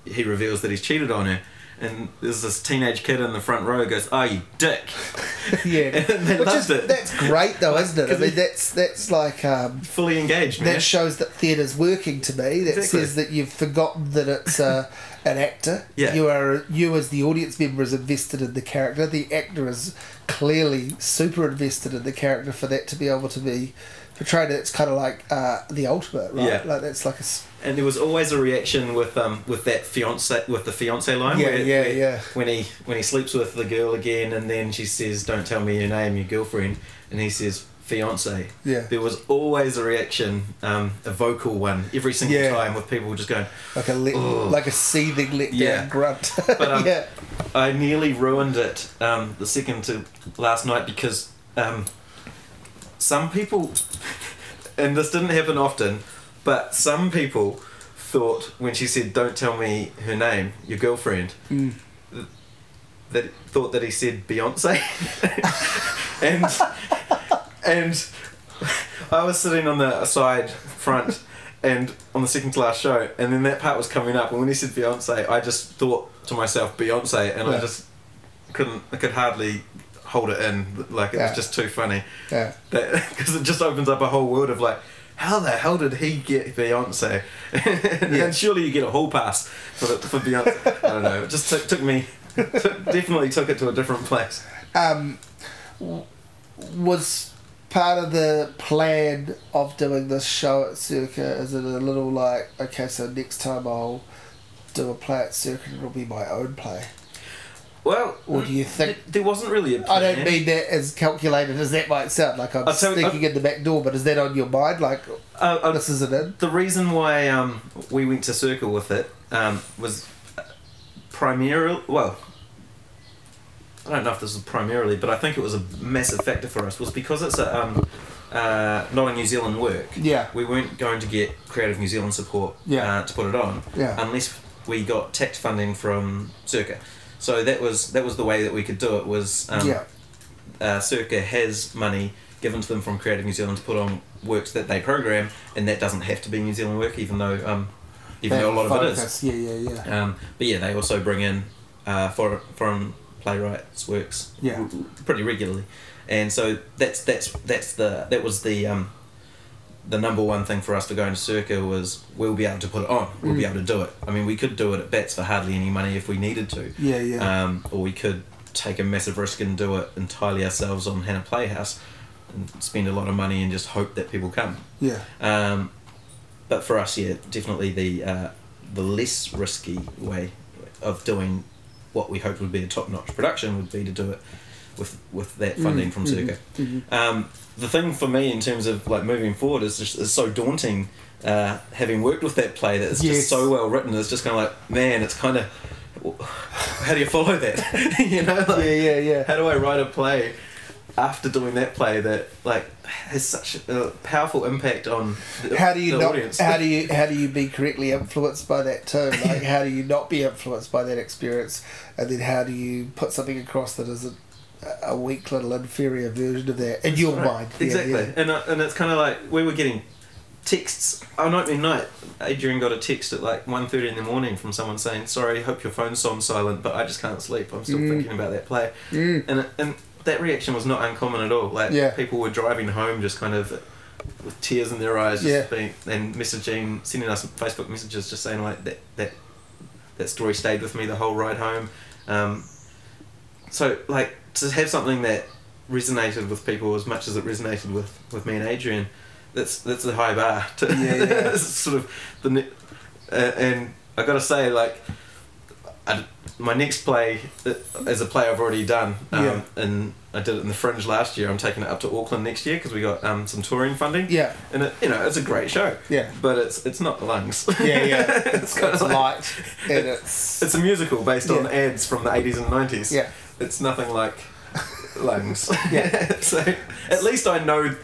he reveals that he's cheated on her. And there's this teenage kid in the front row goes, "Oh, you dick!" [LAUGHS] yeah, [LAUGHS] Which is, it. that's great though, isn't it? I mean, that's that's like um, Fully engaged, man. that shows that theatre's working to me. That Exactly. says that you've forgotten that it's uh, [LAUGHS] an actor. Yeah. You are you as the audience member is invested in the character. The actor is clearly super invested in the character for that to be able to be portrayed. It's kind of like uh, the ultimate, right? Yeah. Like that's like a And there was always a reaction with um with that fiance with the fiance line. Yeah, where, yeah, where- yeah. When he when he sleeps with the girl again, and then she says, "Don't tell me your name, your girlfriend," and he says, "Fiance." Yeah. There was always a reaction, um, a vocal one, every single Yeah. time with people just going. like a let, like a seething let down Yeah. grunt. [LAUGHS] But, um, yeah. I nearly ruined it um, the second to last night because um, some people, [LAUGHS] and this didn't happen often, but some people thought when she said, "Don't tell me her name, your girlfriend," Mm. that thought that he said Beyonce, [LAUGHS] and and [LAUGHS] I was sitting on the side front. And on the second to last show, and then that part was coming up, and when he said Beyonce, I just thought to myself Beyonce, and I just couldn't, I could hardly hold it in. Like it Yeah. was just too funny. Yeah. Because [LAUGHS] it just opens up a whole world of like, how the hell did he get Beyonce? [LAUGHS] Yeah. and surely you get a hall pass for the, for Beyonce. I don't know. It just took, took me, took, definitely took it to a different place. Um, was part of the plan of doing this show at Circa, is it a little like, okay, so next time I'll do a play at Circa and it'll be my own play? Well, Or do you think- th- there wasn't really a I plan? don't mean that as calculated as that might sound, like I'm sneaking in the back door, but is that on your mind? Like, Uh, uh, this isn't in? the reason why um, we went to Circa with it um, was primarily well. I don't know if this is primarily, but I think it was a massive factor for us. Was because it's a um, uh, not a New Zealand work. Yeah. We weren't going to get Creative New Zealand support Yeah. uh, to put it on Yeah. unless we got tax funding from Circa. So that was that was the way that we could do it. Was um, yeah. uh, Circa has money given to them from Creative New Zealand to put on works that they program, and that doesn't have to be New Zealand work, even though um, even though a lot of it is. Yeah, yeah, yeah. Um, but yeah, they also bring in uh, foreign foreign playwrights works Yeah. pretty regularly, and so that's that's that's the that was the um, the number one thing for us for going to Circa was we'll be able to put it on, we'll be Mm. able to do it. I mean, we could do it at Bats for hardly any money if we needed to, Yeah, yeah. um, or we could take a massive risk and do it entirely ourselves on Hannah Playhouse and spend a lot of money and just hope that people come. yeah. Um, but for us, yeah, definitely the uh, the less risky way of doing what we hoped would be a top notch production would be to do it with with that funding from Circa. Mhm. Um, the thing for me in terms of like moving forward is just is so daunting. Uh, having worked with that play, that it's Yes. just so well written. It's just kind of like, man, it's kind of how do you follow that? [LAUGHS] you know, like, Yeah, yeah, yeah. how do I write a play after doing that play that like has such a powerful impact on the, how do you the not audience? how do you [LAUGHS] how do you be correctly influenced by that too [LAUGHS] like how do you not be influenced by that experience and then how do you put something across that isn't a- weak little inferior version of that in your Right, mind exactly, yeah. and uh, and it's kind of like we were getting texts. Oh, night night. Adrian got a text at like 1.30 in the morning from someone saying, "Sorry, hope your phone's on silent, but I just can't sleep. I'm still Mm. thinking about that play." Mm. And and that reaction was not uncommon at all. Like Yeah. people were driving home, just kind of with tears in their eyes, just Yeah. being and messaging, sending us Facebook messages, just saying like that that that story stayed with me the whole ride home. Um, so like to have something that resonated with people as much as it resonated with, with me and Adrian, that's that's a high bar. [LAUGHS] To, Yeah, yeah. [LAUGHS] sort of the uh, and I got to say like. I, my next play uh, as a play I've already done, um, Yeah. and I did it in the Fringe last year. I'm taking it up to Auckland next year because we got um, some touring funding, yeah and it, you know it's a great show, yeah but it's it's not Lungs. yeah yeah [LAUGHS] it's, it's of like light and it's it's a musical based on ads from the 80s and 90s. yeah It's nothing like Lungs. Yeah. [LAUGHS] so at least I know,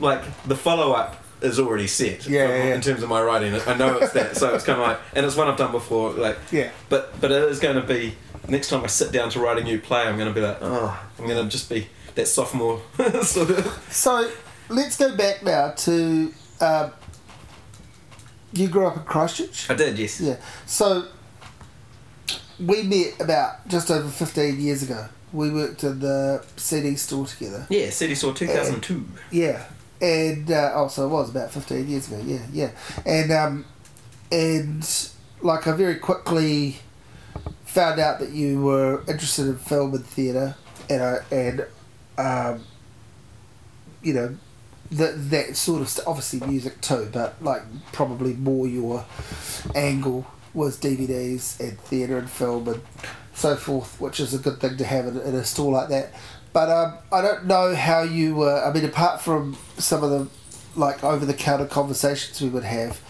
like, the follow up is already set. Yeah, from- yeah. In terms of my writing, I know it's that. so it's kind of like, and it's one I've done before. Like, yeah but but it is going to be next time I sit down to write a new play, I'm going to be like, oh, I'm going to just be that sophomore [LAUGHS] sort of. so let's go back now to um, you grew up in Christchurch I did, yes. Yeah. So we met about just over 15 years ago. We worked in the CD store together. Yeah, City Store 2002. Yeah. And uh, also it was about 15 years ago. Yeah, yeah. And um, and like I very quickly found out that you were interested in film and theatre and I, and um, you know that that sort of st- obviously music too, but like probably more your angle was DVDs and theatre and film and so forth, which is a good thing to have in, in a store like that. But um, I don't know how you were. I mean, apart from some of the like over the counter conversations we would have,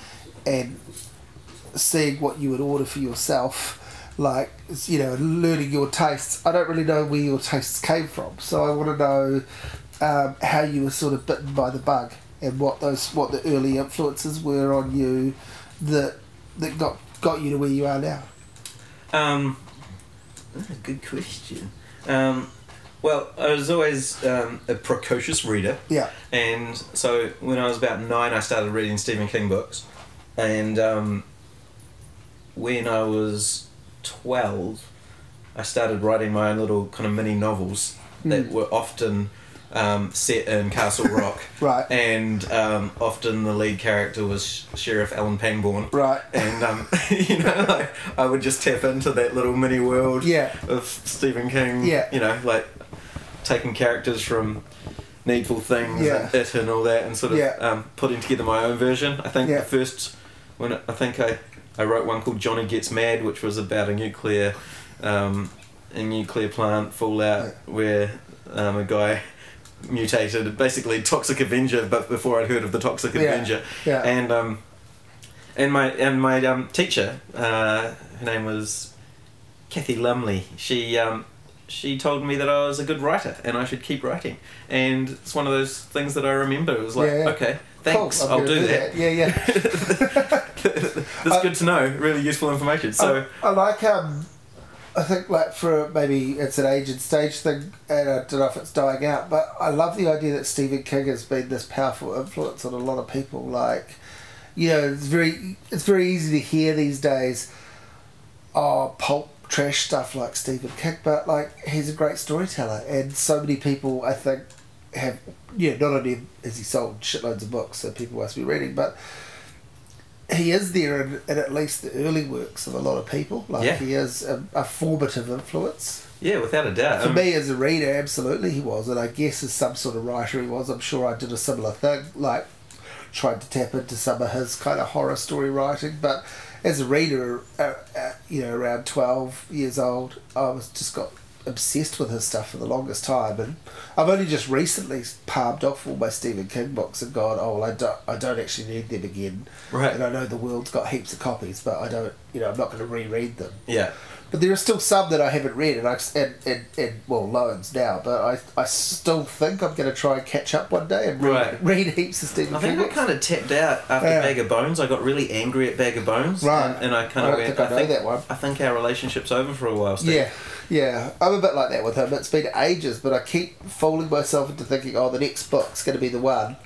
and seeing what you would order for yourself, like you know, learning your tastes. I don't really know where your tastes came from, so I want to know um, how you were sort of bitten by the bug and what those what the early influences were on you that that got got you to where you are now. Um, that's a good question. Um, well, I was always um, a precocious reader. Yeah, And so when I was about nine, I started reading Stephen King books. And um, when I was 12, I started writing my own little kind of mini novels that Mm. were often um, set in Castle Rock. [LAUGHS] Right. And um, often the lead character was Sheriff Alan Pangborn. Right. And um, [LAUGHS] you know, like I would just tap into that little mini world Yeah. of Stephen King. Yeah. You know, like taking characters from Needful Things Yeah. and It and all that, and sort of Yeah. um, putting together my own version. I think Yeah. the first when I think I I wrote one called Johnny Gets Mad, which was about a nuclear um, a nuclear plant fallout where um, a guy mutated, basically Toxic Avenger, but before I'd heard of the Toxic Yeah. Avenger, Yeah. and um, and my and my um, teacher, uh, her name was Kathy Lumley. She um, she told me that I was a good writer and I should keep writing. And it's one of those things that I remember. It was like, Yeah, yeah. okay, thanks, Cool, I'll gonna do, that. Yeah, yeah. [LAUGHS] That's good to know. Really useful information. So I, I like um, I think like for maybe it's an age and stage thing, and I don't know if it's dying out, but I love the idea that Stephen King has been this powerful influence on a lot of people. Like, you know, it's very it's very easy to hear these days. Oh, pulp trash stuff like Stephen King, but like he's a great storyteller, and so many people I think have yeah not only has he sold shitloads of books so people must be reading, but he is there in, in at least the early works of a lot of people. Like Yeah. he is a, a formative influence. yeah, without a doubt. For Um, me as a reader, absolutely he was, and I guess as some sort of writer he was. I'm sure I did a similar thing, like tried to tap into some of his kind of horror story writing. But as a reader, uh, uh, you know, around twelve years old, I was just got obsessed with his stuff for the longest time, and I've only just recently palmed off all my Stephen King books and gone, oh, well, I don't, I don't actually need them again. Right. And I know the world's got heaps of copies, but I don't, you know, I'm not going to reread them. yeah. But there are still some that I haven't read, and I and, and, and well, loads now. But I, I still think I'm going to try and catch up one day and read, Right. read heaps of Stephen I King think I books. kind of tapped out after Yeah. Bag of Bones. I got really angry at Bag of Bones. Right. And, and I kind I of don't went, think I know think, that one. I think our relationship's over for a while, Steve. Yeah, yeah. I'm a bit like that with him. It's been ages, but I keep fooling myself into thinking, oh, the next book's going to be the one.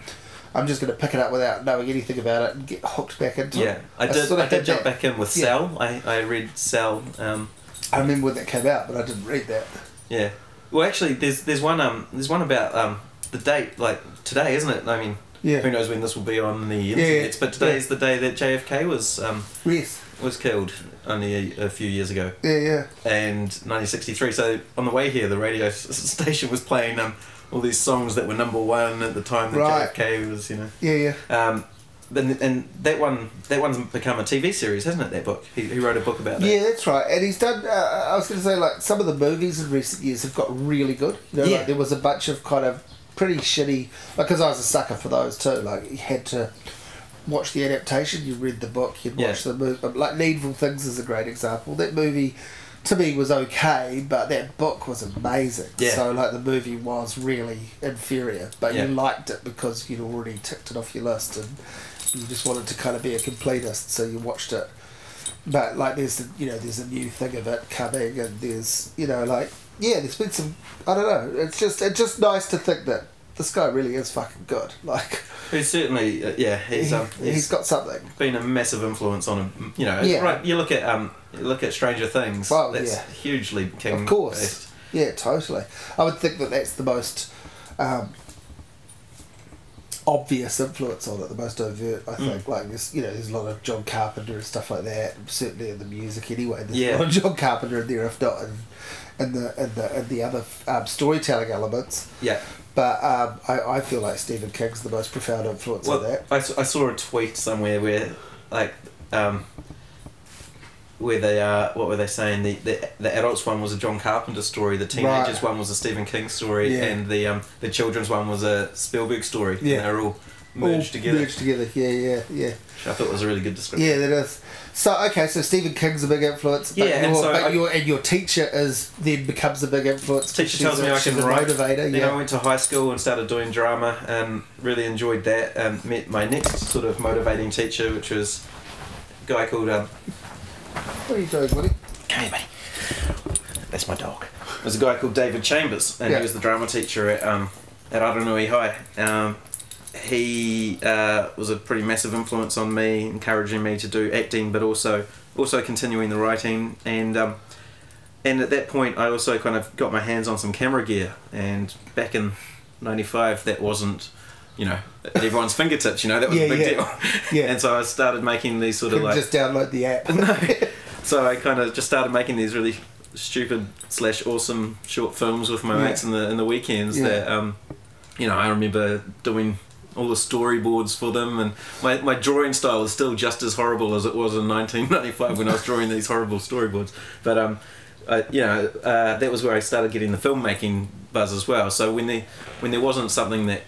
I'm just going to pick it up without knowing anything about it and get hooked back into Yeah, it. I did. sort I did jump that. back in with Yeah. Cell. I, I read Cell. Um, I remember when that came out, but I didn't read that. yeah. Well, actually, there's there's one um there's one about um the date like today, isn't it? I mean, Yeah. who knows when this will be on the yeah. internet? But today is the day that JFK was um Yes. was killed only a, a few years ago. Yeah, yeah. and 1963. So on the way here, the radio [LAUGHS] station was playing um, all these songs that were number one at the time that Right. JFK was, you know. Yeah, yeah. Um, and, and that one, that one's become a TV series, hasn't it? That book. He, he wrote a book about that. Yeah, that's right. And he's done. Uh, I was going to say, like some of the movies in recent years have got really good. You know, Yeah. like there was a bunch of kind of pretty shitty. Because I was a sucker for those too. Like you had to watch the adaptation. You read the book. You'd Yeah. watch the movie. Like Needful Things is a great example. That movie. To me, was okay, but that book was amazing. Yeah. So, like, the movie was really inferior, but Yeah. you liked it because you'd already ticked it off your list, and you just wanted to kind of be a completist, so you watched it but like there's the, you know there's a new thing of it coming and there's you know like yeah there's been some I don't know it's just it's just nice to think that this guy really is fucking good [LAUGHS] like He's certainly, uh, yeah, he's, he, um, he's he's got something been a massive influence on him. You know, Yeah. right? You look at um, you look at Stranger Things. Well, that's yeah. hugely King. of course based. yeah totally I would think that that's the most um, obvious influence on it the most overt I think like there's you know there's a lot of John Carpenter and stuff like that certainly in the music anyway there's Yeah. a lot of John Carpenter in there if not in, in the in the in the other um, storytelling elements Yeah. But um, I, I feel like Stephen King's the most profound influence on Well, that. I saw a tweet somewhere where, like, um, where they uh, what were they saying? The, the the adults one was a John Carpenter story, the teenagers Right. one was a Stephen King story, Yeah. and the um, the children's one was a Spielberg story. Yeah. and they were all merged All together. Merged together, yeah, yeah, yeah. Which I thought was a really good description. Yeah, that is. So, okay, so Stephen King's a big influence. But Yeah, and your, so but I- your, and your teacher is then becomes a big influence. Teacher tells me I can a write. motivator, Then I went to high school and started doing drama, and really enjoyed that. And met my next sort of motivating teacher, which was a guy called um, What are you doing, Woody? Come here, buddy. That's my dog. There's a guy called David Chambers, and Yeah. he was the drama teacher at um, at Aranui High. Um, he uh, was a pretty massive influence on me, encouraging me to do acting, but also also continuing the writing. And um, and at that point, I also kind of got my hands on some camera gear. And back in '95, that wasn't, you know, everyone's fingertips. You know, that was Yeah, a big yeah. deal. [LAUGHS] Yeah. and so I started making these sort of Couldn't like just download the app. [LAUGHS] no. [LAUGHS] So I kind of just started making these really stupid slash awesome short films with my Yeah. mates in the in the weekends. Yeah. That um, you know, I remember doing all the storyboards for them, and my, my drawing style is still just as horrible as it was in 1995 when I was drawing these horrible storyboards. But um, uh, you know, uh, that was where I started getting the filmmaking buzz as well. So when there when there wasn't something that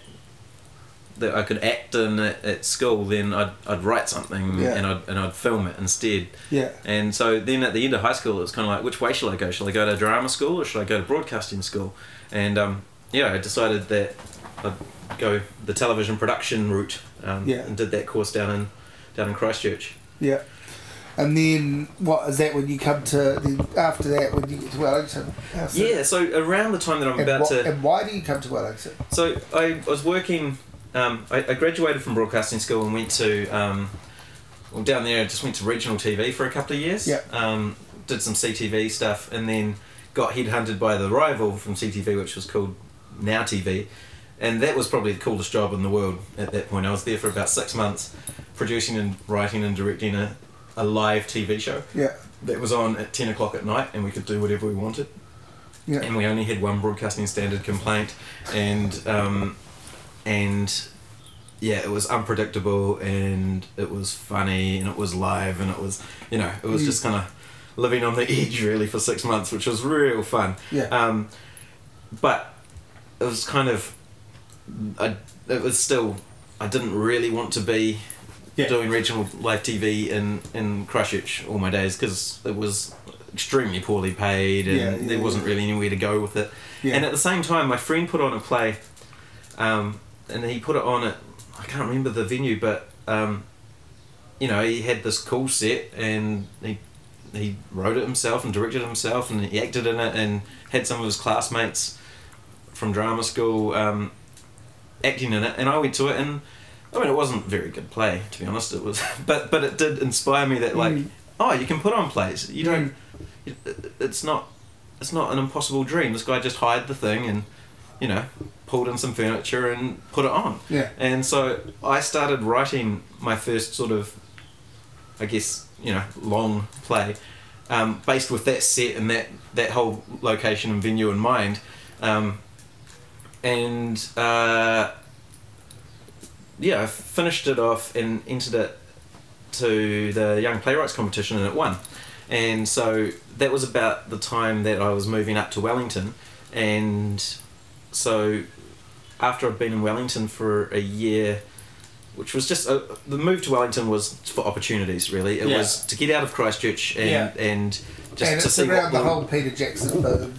that I could act in at, at school, then I'd, I'd write something Yeah. and I'd and I'd film it instead. Yeah. And so then at the end of high school, it was kind of like, which way shall I go? Shall I go to drama school or should I go to broadcasting school? And um, yeah, I decided that I'd go the television production route. Um, Yeah. And did that course down in down in Christchurch. Yeah. And then what is that when you come to the after that when you get to Wellington? Yeah. So around the time that I'm And, about what, to, and why do you come to Wellington? so I was working. Um, I, I graduated from broadcasting school and went to um, well down there. I just went to regional TV for a couple of years. Yeah. Um, did some CTV stuff and then got headhunted by the rival from CTV, which was called Now TV, and that was probably the coolest job in the world at that point. I was there for about six months, producing and writing and directing a, a live TV show Yeah. that was on at ten o'clock at night, and we could do whatever we wanted Yeah. and we only had one broadcasting standard complaint, and um, and yeah, it was unpredictable, and it was funny, and it was live, and it was you know it was Mm. just kind of living on the [LAUGHS] edge really for six months, which was real fun. Yeah. Um, but it was kind of, I it was still I didn't really want to be Yeah. doing regional live TV in in Christchurch all my days because it was extremely poorly paid and Yeah, yeah, there wasn't really anywhere to go with it. And at the same time, my friend put on a play, um, and he put it on at I can't remember the venue, but um, you know he had this cool set and he he wrote it himself and directed it himself and he acted in it and had some of his classmates from drama school um, acting in it and I went to it and I mean it wasn't very good play to be honest it was [LAUGHS] but but it did inspire me that like Mm. oh you can put on plays you don't it- it's not it's not an impossible dream this guy just hired the thing and you know pulled in some furniture and put it on Yeah. and so I started writing my first sort of, I guess, you know, long play, um, based with that set and that, that whole location and venue in mind. Um, and uh, yeah, I finished it off and entered it to the Young Playwrights competition and it won. And so that was about the time that I was moving up to Wellington. And so after I'd been in Wellington for a year, which was just uh, the move to Wellington was for opportunities. Really, it Yeah. was to get out of Christchurch and Yeah. and just and to it's see around what the whole Peter Jackson boom.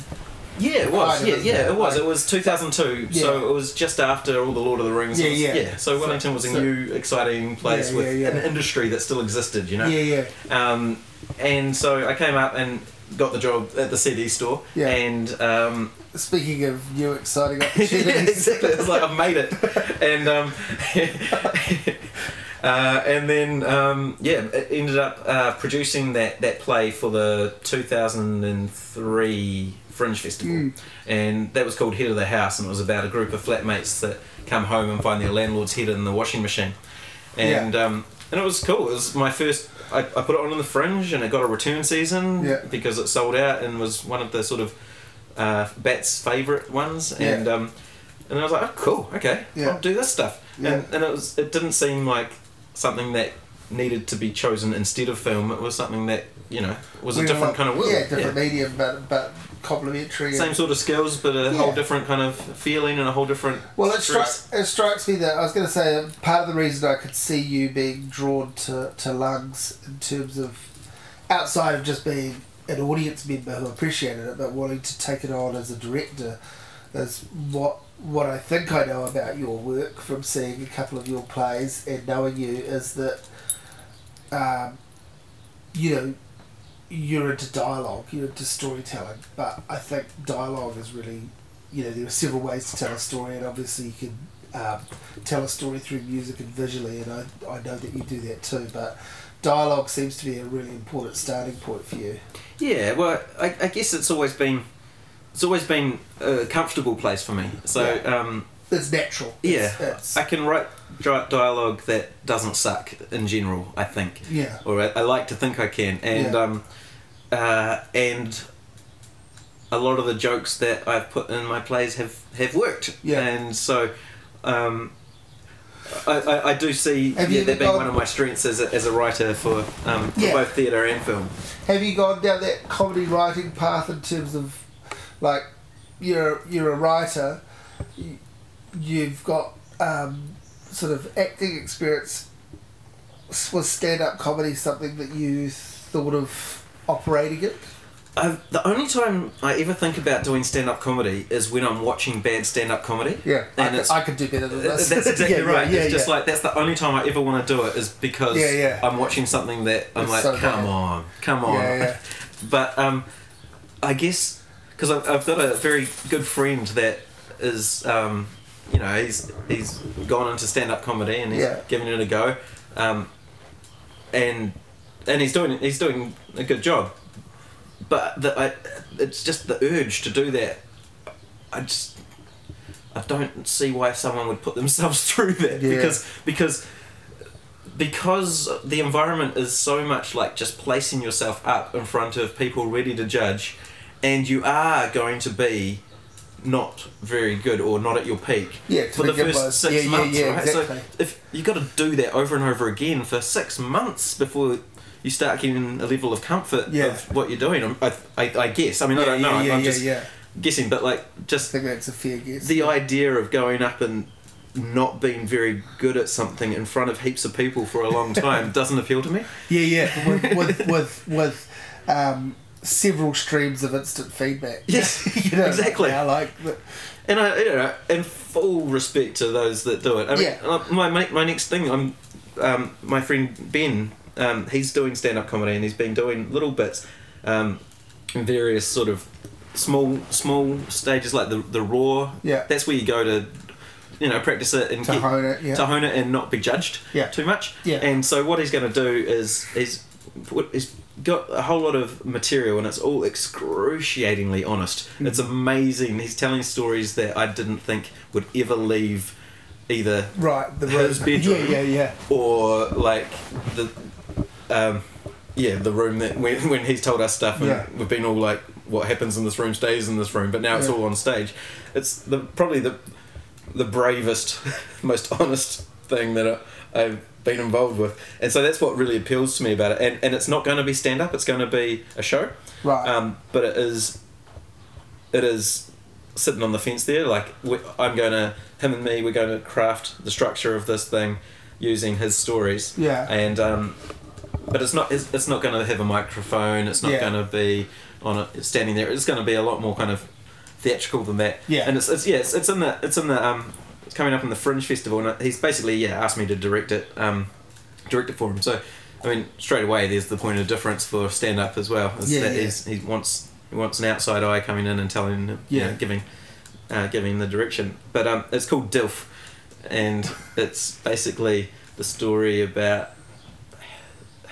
Yeah, it was. Yeah, yeah, it was. It was 2002, Yeah. so it was just after all the Lord of the Rings. Yeah, was- yeah. So Wellington was a So- new, exciting place Yeah, with yeah, yeah. an industry that still existed. You know. Yeah, yeah. Um, and so I came up and got the job at the CD store. Yeah. And um, Speaking of new exciting [LAUGHS] yeah, opportunities. exactly. It's like I've made it, and um, [LAUGHS] uh, and then um, yeah, it ended up uh, producing that that play for the 2003 Fringe Festival, Mm. and that was called Head of the House, and it was about a group of flatmates that come home and find their landlord's head in the washing machine, and um, and it was cool. It was my first. I, I put it on in the Fringe, and it got a return season Yeah. because it sold out and was one of the sort of uh, Bat's favourite ones, Yeah. and um, and I was like, oh, cool, okay, Yeah. I'll do this stuff. Yeah. And, and it was it didn't seem like something that needed to be chosen instead of film. It was something that you know was a different were- kind of world. Yeah, different medium, but but complementary. Same sort of skills, but a Yeah. whole different kind of feeling and a whole different. Well, it strikes it strikes me that I was going to say uh, part of the reason I could see you being drawn to to Lungs in terms of outside of just being an audience member who appreciated it, but wanting to take it on as a director, is what what I think I know about your work from seeing a couple of your plays and knowing you is that, um, you know, you're into dialogue, you're into storytelling, but I think dialogue is really, you know, there are several ways to tell a story, and obviously you can um, tell a story through music and visually, and I, I know that you do that too, but dialogue seems to be a really important starting point for you. Yeah, well, I, I guess it's always been it's always been a comfortable place for me. So Yeah. um, it's natural. Yeah, It's, it's, I can write dialogue that doesn't suck in general. I think, yeah. or I, I like to think I can, and Yeah. um, uh, and a lot of the jokes that I've put in my plays have have worked. Yeah. and so. Um, I, I, I do see Have yeah, that being one of my strengths as a, as a writer for, um, for Yeah. both theatre and film. Have you gone down that comedy writing path in terms of, like, you're you're a writer, you, you've got um, sort of acting experience. Was stand up comedy something that you thought of operating it? I've, the only time I ever think about doing stand up comedy is when I'm watching bad stand up comedy. Yeah, I, And could, it's- I could do better than this. That's [LAUGHS] exactly Yeah, right. Yeah, it's just yeah. like that's the only time I ever want to do it is because Yeah. I'm watching something that I'm It's like, so come bad. on, come on. [LAUGHS] But um, I guess because I've, I've got a very good friend that is um, you know he's he's gone into stand up comedy and he's Yeah. giving it a go, um, and and he's doing he's doing a good job. But the, I, it's just the urge to do that. I just I don't see why someone would put themselves [LAUGHS] through that Yeah. because because because the environment is so much like just placing yourself up in front of people ready to judge and you are going to be not very good or not at your peak Yeah, for the first six Yeah, months yeah, right? Exactly. so if you got to do that over and over again for six months before you start getting a level of comfort of what you're doing I, I, I guess. I mean I don't know. I'm, just guessing but like just I think that's a fair guess. the idea of going up and not being very good at something in front of heaps of people for a long time [LAUGHS] doesn't appeal to me. Yeah, yeah, with with with, with um, several streams of instant feedback. [LAUGHS] Yes, [LAUGHS] you know, exactly. I like the, And I, you know, in full respect to those that do it. I mean, Yeah. uh, my, my my next thing, I'm, um, my friend Ben, um, he's doing stand up comedy and he's been doing little bits, um, in various sort of small small stages like the the raw. Yeah. That's where you go to, you know, practice it and to get, hone it. Yeah, to hone it and not be judged Yeah. too much. Yeah. And so what he's going to do is put, he's got a whole lot of material and it's all excruciatingly honest. Mm. It's amazing. He's telling stories that I didn't think would ever leave either right. The his bedroom. Yeah, yeah, yeah. or like the um yeah the room that when, when he's told us stuff and Yeah. we've been all like what happens in this room stays in this room but now it's Yeah. all on stage it's the probably the the bravest [LAUGHS] most honest thing that I, I've been involved with and so that's what really appeals to me about it and, and it's not going to be stand up it's going to be a show Right. um, but it is it is sitting on the fence there like we, i'm going to him and me we're going to craft the structure of this thing using his stories yeah. and um, but it's not it's, it's not going to have a microphone it's not Yeah. going to be on a standing there it's going to be a lot more kind of theatrical than that Yeah. and it's, it's yeah it's, it's in the it's in the um coming up in the fringe festival and he's basically yeah asked me to direct it um direct it for him so I mean straight away there's the point of difference for stand up as well is Yeah, that yeah. he wants he wants an outside eye coming in and telling him you Yeah. know, giving uh, giving the direction but um it's called DILF and it's basically the story about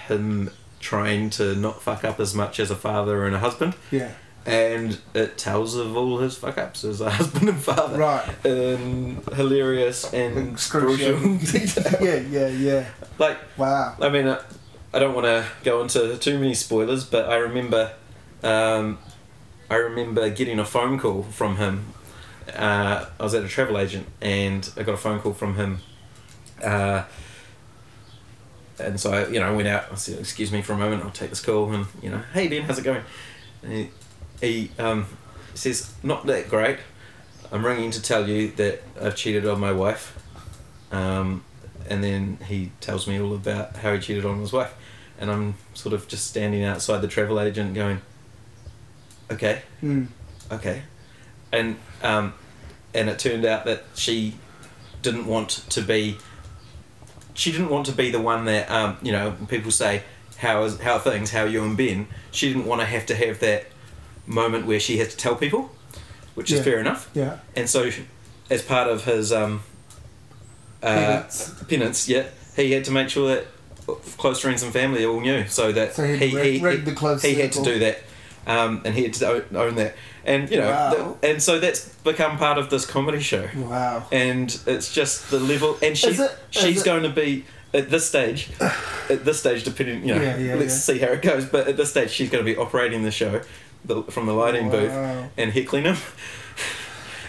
him trying to not fuck up as much as a father and a husband, Yeah. And it tells of all his fuck ups as a [LAUGHS] husband and father. Right. In hilarious and brutal [LAUGHS] detail. yeah, yeah, yeah. Like, Wow. I mean, uh, I don't want to go into too many spoilers, but I remember, um, I remember getting a phone call from him. Uh, I was at a travel agent, and I got a phone call from him. Uh, and so I, you know, I went out. I said, "Excuse me for a moment. I'll take this call." And you know, "Hey Ben, how's it going?" And he, he um, says, "Not that great. I'm ringing to tell you that I've cheated on my wife." Um, and then he tells me all about how he cheated on his wife, and I'm sort of just standing outside the travel agent, going, "Okay, Mm. okay," and um, and it turned out that she didn't want to be. She didn't want to be the one that um, you know people say how is how are things how are you and Ben. She didn't want to have to have that moment where she has to tell people, which is fair enough. Yeah. And so, as part of his um, uh, Penance. penance, yeah, he had to make sure that close friends and family all knew, so that So he he, had he, rig- rigged the close he had to do that um, and he had to own, that. And you know, Wow. the- and so that's become part of this comedy show. Wow. And it's just the level, and she she's it- going to be at this stage, at this stage, depending, you know, [SIGHS] Yeah, yeah, let's yeah. see how it goes. But at this stage, she's going to be operating the show the, from the lighting booth and heckling him.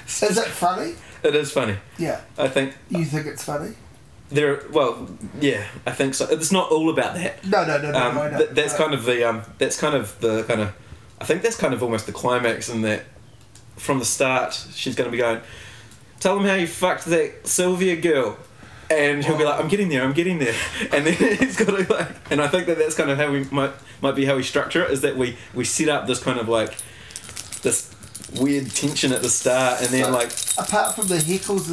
Is it funny? It is funny. Yeah. I think You think it's funny? there. Well, yeah, I think so. It's not all about that. No, no, no, no. Um, know. th- that's I- kind of the um, that's kind of the kind of I think that's kind of almost the climax in that from the start she's going to be going tell him how you fucked that Sylvia girl and he'll be like I'm getting there I'm getting there and then [LAUGHS] he's got to like and I think that that's kind of how we might might be how we structure it is that we we set up this kind of like this weird tension at the start and then like apart from the heckles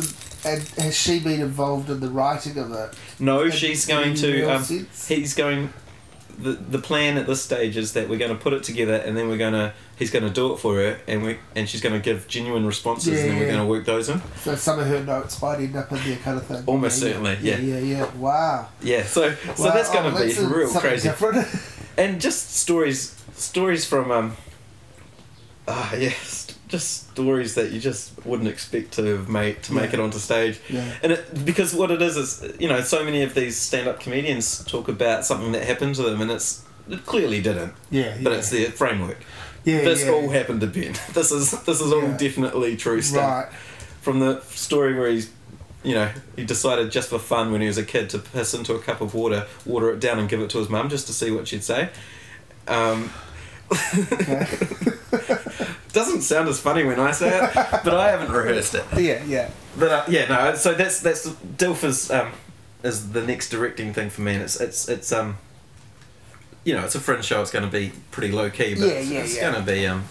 and, and has she been involved in the writing of it? no she's going to um, he's going the the plan at this stage is that we're going to put it together and then we're going to he's going to do it for her and we and she's going to give genuine responses and then Yeah, we're yeah. going to work those in So some of her notes might end up in there, kind of thing. Almost yeah, certainly, Yeah, yeah. yeah, yeah. Wow. yeah so so Wow, that's going oh, to be real crazy [LAUGHS] and just stories stories from um ah yeah st- just stories that you just wouldn't expect to have made to make it onto stage yeah. And it, because what it is is, you know, so many of these stand-up comedians talk about something that happened to them, and it's it clearly didn't, Yeah, but yeah. it's the framework. Yeah, this yeah. all happened to Ben. [LAUGHS] This is this is all Yeah. definitely true stuff. Right. From the story where he's, you know, he decided just for fun when he was a kid to piss into a cup of water, water it down, and give it to his mum just to see what she'd say. Um, [LAUGHS] doesn't sound as funny when I say it, but I haven't rehearsed it. yeah, yeah. But uh, yeah, no. So that's that's Dilf is um, is the next directing thing for me, and it's it's it's um, you know, it's a fringe show. It's going to be pretty low key, but Yeah, it's, yeah, it's yeah. going to be um,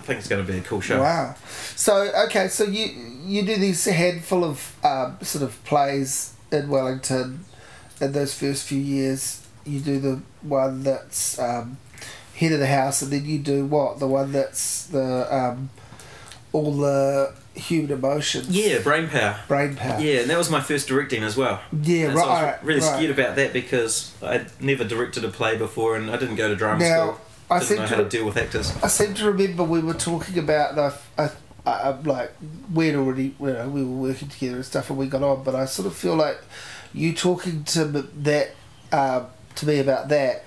I think it's going to be a cool show. Wow. So okay, so you you do these handful of um, sort of plays in Wellington in those first few years. You do the one that's um, head of the house, and then you do what? The one that's the um, all the human emotions. Yeah, brain power. Brain power. Yeah, and that was my first directing as well. Yeah, And so I was right, really right. scared about that because I'd never directed a play before, and I didn't go to drama Now, school. I Didn't seem know to how to deal with actors. I seem to remember we were talking about the. I, I, I'm like we'd already you know, we were working together and stuff and we got on, but I sort of feel like you talking to that uh, to me about that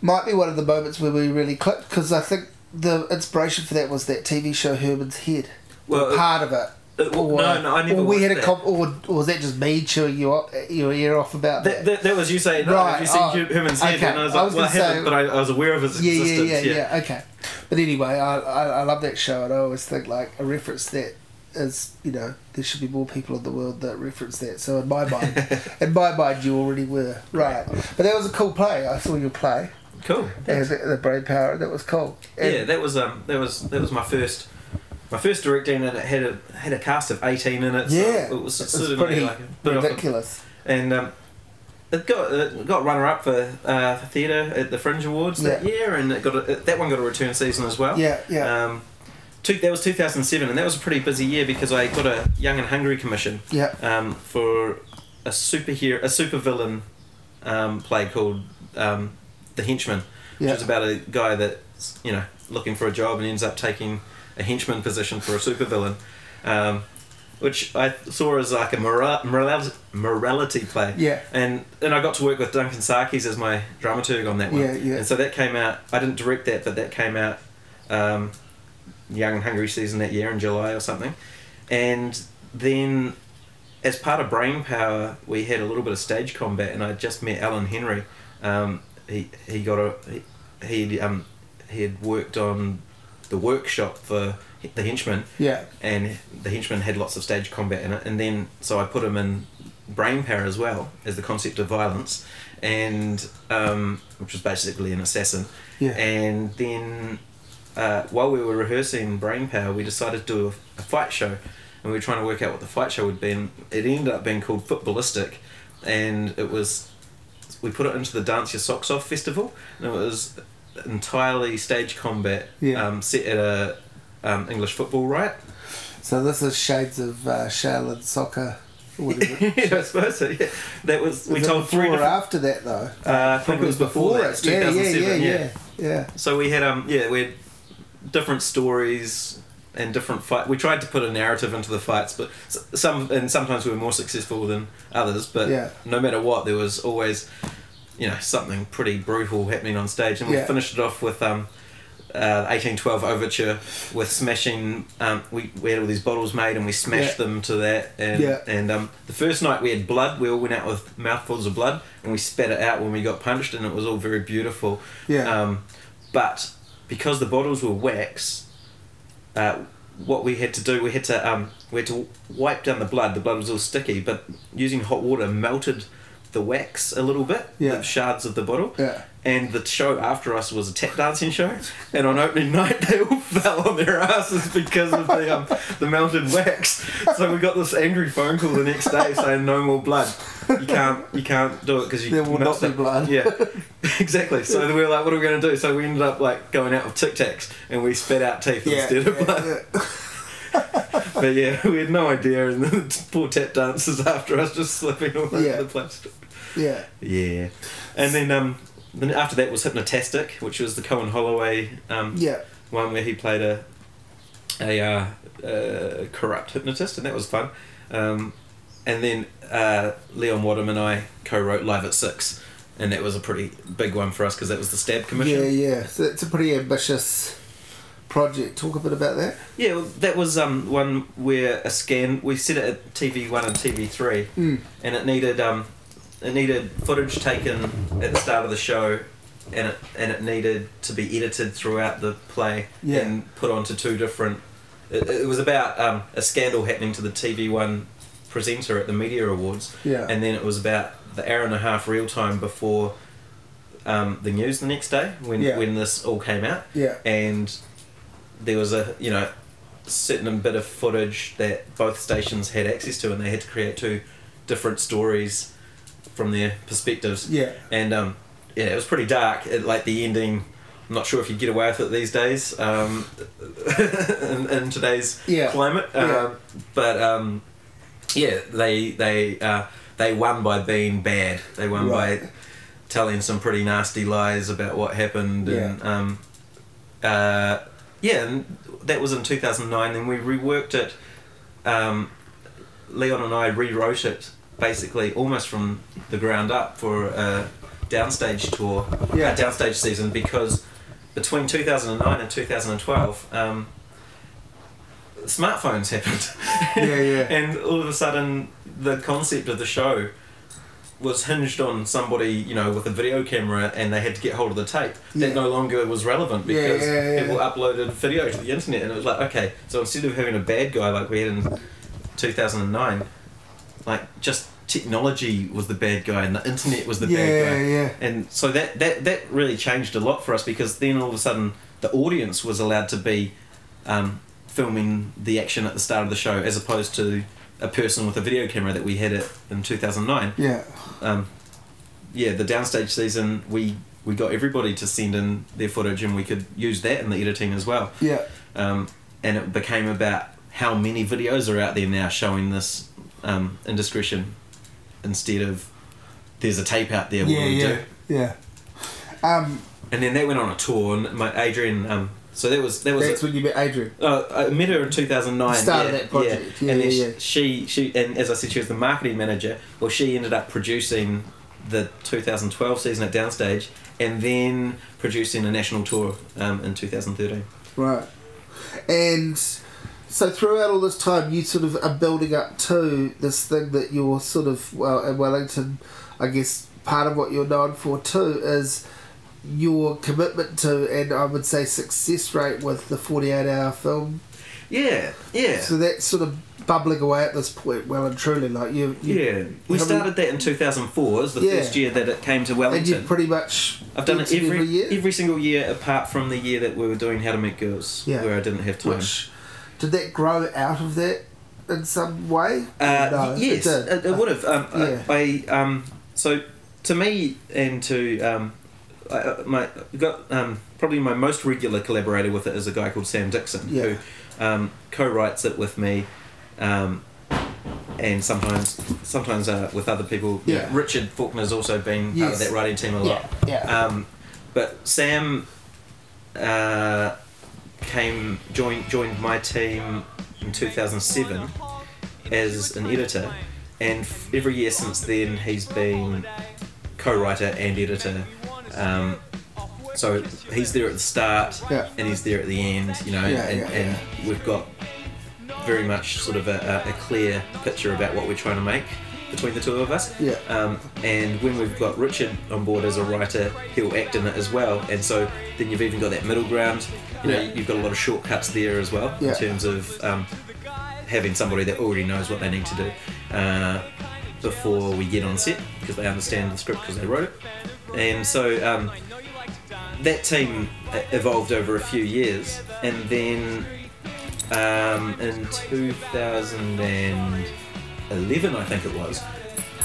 might be one of the moments where we really clicked because I think the inspiration for that was that TV show Herman's Head. Well, Well, part of it. Uh, well, no, no, I never Or we had a comp, or, or was that just me chewing you up, your ear off about That, that? that, that was you saying, Right, you seen oh, Herman's Head? okay. And I was I like, was well, I haven't, but I, I was aware of his yeah, yeah, existence. yeah, yeah, Okay, but anyway, I, I I love that show, and I always think like a reference that is you know there should be more people in the world that reference that. So in my [LAUGHS] mind, in my mind, you already were right. But that was a cool play. I saw your play. Cool. And the, the brain power. That was cool. And- yeah, that was um, that was that was my first, my first directing, and it had a had a cast of eighteen in it. So Yeah, it was it's certainly pretty like a bit of ridiculous. and um, it got it got runner up for uh, for theatre at the Fringe Awards that year, and it got a, that one got a return season as well. Yeah, yeah, Um, two, that was two thousand seven, and that was a pretty busy year because I got a Young and Hungry commission yeah. um, for a superhero, a supervillain um, play called um, The Henchman, which Yeah. is about a guy that's you know looking for a job and ends up taking a henchman position for a supervillain, um, which I saw as like a mora- morality, morality play. Yeah. And and I got to work with Duncan Sarkies as my dramaturg on that one. Yeah, yeah. And so that came out. I didn't direct that, but that came out um, Young and Hungry season that year in July or something. And then, as part of Brain Power, we had a little bit of stage combat, and I just met Alan Henry. Um, he he got a he he um he had worked on the workshop for the henchman Yeah. and the henchman had lots of stage combat in it. And then so I put him in brain power as well as the concept of violence. And um, which was basically an assassin. Yeah. and then uh, while we were rehearsing brain power we decided to do a, a fight show. And we were trying to work out what the fight show would be. And it ended up being called footballistic. And it was we put it into the dance your socks off festival. And it was entirely stage combat Yeah. um, set at a um, English football riot So this is shades of uh, Shaolin soccer. What is it? [LAUGHS] yeah, I suppose so. Yeah, that was we Was it told before three or after that though? Uh, I think it was before that. It's Yeah, yeah, 2007. yeah, yeah, yeah. Yeah. So we had um yeah we had different stories and different fight. We tried to put a narrative into the fights, but some and sometimes we were more successful than others. But Yeah. no matter what, there was always you know something pretty brutal happening on stage, and we Yeah. finished it off with um. Uh, 1812 overture with smashing um, we, we had all these bottles made and we smashed Yeah. them to that and, Yeah. and um, the first night we had blood we all went out with mouthfuls of blood and we spat it out when we got punched and it was all very beautiful Yeah. um, but because the bottles were wax, uh, what we had to do, we had to um, we had to wipe down the blood. The blood was all sticky, but using hot water melted the wax a little bit, Yeah. the shards of the bottle. Yeah. And the show after us was a tap dancing show, and on opening night they all [LAUGHS] fell on their asses because of the um, the melted wax. So we got this angry phone call the next day saying no more blood. You can't you can't do it because you There will not be it." blood. Yeah, [LAUGHS] exactly. So we were like, what are we going to do? So we ended up like going out with Tic Tacs and we spat out teeth Yeah. instead of yeah, blood. [LAUGHS] But yeah, we had no idea, and the poor tap dancers after us just slipping all over Yeah. the place. Yeah. Yeah, and then um, then after that was Hypnotastic, which was the Cohen Holloway um Yeah. one where he played a a uh, uh, corrupt hypnotist, and that was fun. Um, and then uh, Leon Wadham and I co-wrote Live at Six, and that was a pretty big one for us because that was the Stab Commission. Yeah, yeah. So it's a pretty ambitious project. Talk a bit about that. Yeah, well, that was um, one where a scan. We set it at TV one and TV three, Mm. and it needed um, it needed footage taken at the start of the show, and it and it needed to be edited throughout the play Yeah. and put onto two different. It, it was about um, a scandal happening to the TV one presenter at the media awards, Yeah. and then it was about the hour and a half real time before um, the news the next day when Yeah. when this all came out yeah. and there was a you know certain bit of footage that both stations had access to and they had to create two different stories from their perspectives Yeah. and um, yeah it was pretty dark it, like the ending I'm not sure if you get away with it these days um, [LAUGHS] in, in today's Yeah. climate Yeah. um, but um, yeah they they uh, they won by being bad they won Right. by telling some pretty nasty lies about what happened and um, uh, yeah and that was in 2009 then we reworked it um, Leon and I rewrote it basically almost from the ground up for a downstage tour Yeah. a downstage season because between 2009 and 2012 um, smartphones happened [LAUGHS] Yeah, yeah. [LAUGHS] and all of a sudden the concept of the show was hinged on somebody you know with a video camera and they had to get hold of the tape Yeah. that no longer was relevant because yeah, yeah. people uploaded video to the internet and it was like okay so instead of having a bad guy like we had in 2009 like just technology was the bad guy and the internet was the bad yeah, guy yeah. and so that, that that really changed a lot for us because then all of a sudden the audience was allowed to be um, filming the action at the start of the show as opposed to a person with a video camera that we had it in 2009 Yeah. um, yeah the downstage season we we got everybody to send in their footage and we could use that in the editing as well Yeah. um, and it became about how many videos are out there now showing this um, indiscretion instead of there's a tape out there Yeah, yeah. do Yeah. Um, and then that went on a tour and my Adrian um, so that was that was that's when you met Adrian. uh, I met her in 2009. Started yeah, that project. Yeah, and then yeah, sh- yeah. she she and as I said, she was the marketing manager. Well, she ended up producing the 2012 season at Downstage, and then producing a national tour um, in 2013. Right. And so throughout all this time, you sort of are building up to this thing that you're sort of, well, in Wellington, I guess part of what you're known for too is your commitment to, and I would say success rate with the 48 hour film. Yeah, yeah, So that's sort of bubbling away at this point, well and truly. Like you, you yeah. We started that in 2004. It was the Yeah. first year that it came to Wellington. and you've pretty much I've done it every every year. every single year apart from the year that we were doing How to Meet Girls, Yeah. where I didn't have time. Which did that grow out of that in some way? Uh, No, yes, it it, did. would have. Um, Yeah. I, I um, so to me and to um, I, uh, my got um, probably my most regular collaborator with it is a guy called Sam Dixon Yeah. who um, co-writes it with me. Um, and sometimes, sometimes uh, with other people. Yeah. Richard Faulkner's also been part of that writing team a lot. Yeah, yeah. Um, but Sam uh, came joined joined my team in 2007 as an editor, and f- every year since then he's been co-writer and editor. Um, so he's there at the start Yeah. and he's there at the end, you know, Yeah, and, yeah, and we've got very much sort of a, a clear picture about what we're trying to make between the two of us. Yeah. Um, and when we've got Richard on board as a writer, he'll act in it as well. And so then you've even got that middle ground. You know, you've got a lot of shortcuts there as well Yeah. in terms of um, having somebody that already knows what they need to do uh, before we get on set because they understand the script because they wrote it. And so um, that team evolved over a few years, and then um, in 2011, I think it was,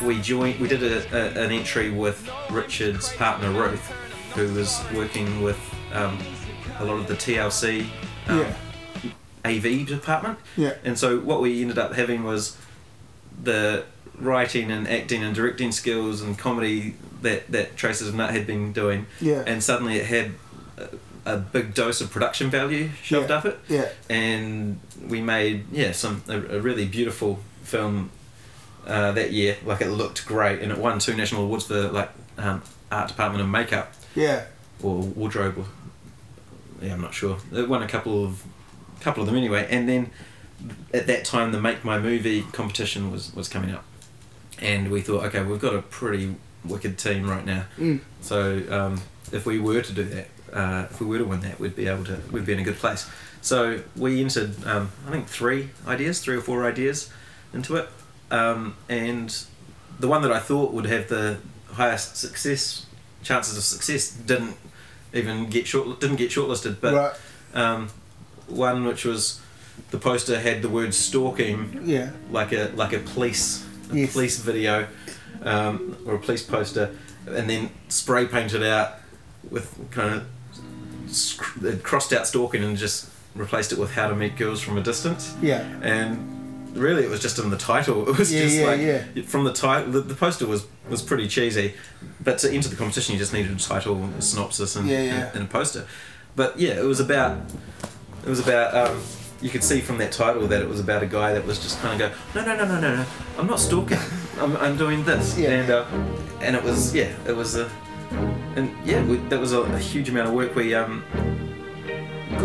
we joined. We did a, a, an entry with Richard's partner Ruth, who was working with um, a lot of the TLC um, Yeah. AV department. Yeah. And so what we ended up having was the writing and acting and directing skills and comedy that that Traces of Nut had been doing, Yeah. and suddenly it had a, a big dose of production value shoved Yeah. up it, Yeah. and we made yeah some a, a really beautiful film uh, that year. Like it looked great, and it won two national awards for like um, art department and makeup Yeah. or wardrobe or yeah I'm not sure. It won a couple of couple of them anyway and then at that time the make my movie competition was was coming up. And we thought okay we've got a pretty wicked team right now. Mm. so um, if we were to do that uh, if we were to win that we'd be able to we'd be in a good place. So we entered um, I think three ideas three or four ideas into it. Um, and the one that I thought would have the highest success chances of success didn't even get short didn't get shortlisted but right. um, one which was the poster had the word stalking Yeah. like a like a police a Yes. police video um, or a police poster and then spray painted out with kind of sc- crossed out stalking and just replaced it with how to meet girls from a distance Yeah. and really it was just in the title [LAUGHS] it was Yeah, just yeah, like yeah. from the title the, the poster was was pretty cheesy but to enter the competition you just needed a title a synopsis and, Yeah, yeah. and, and a poster but yeah it was about it was about um, you could see from that title that it was about a guy that was just kind of go no no no no no no I'm not stalking I'm, I'm doing this Yeah. and uh, and it was yeah it was a and yeah we, that was a, a huge amount of work we um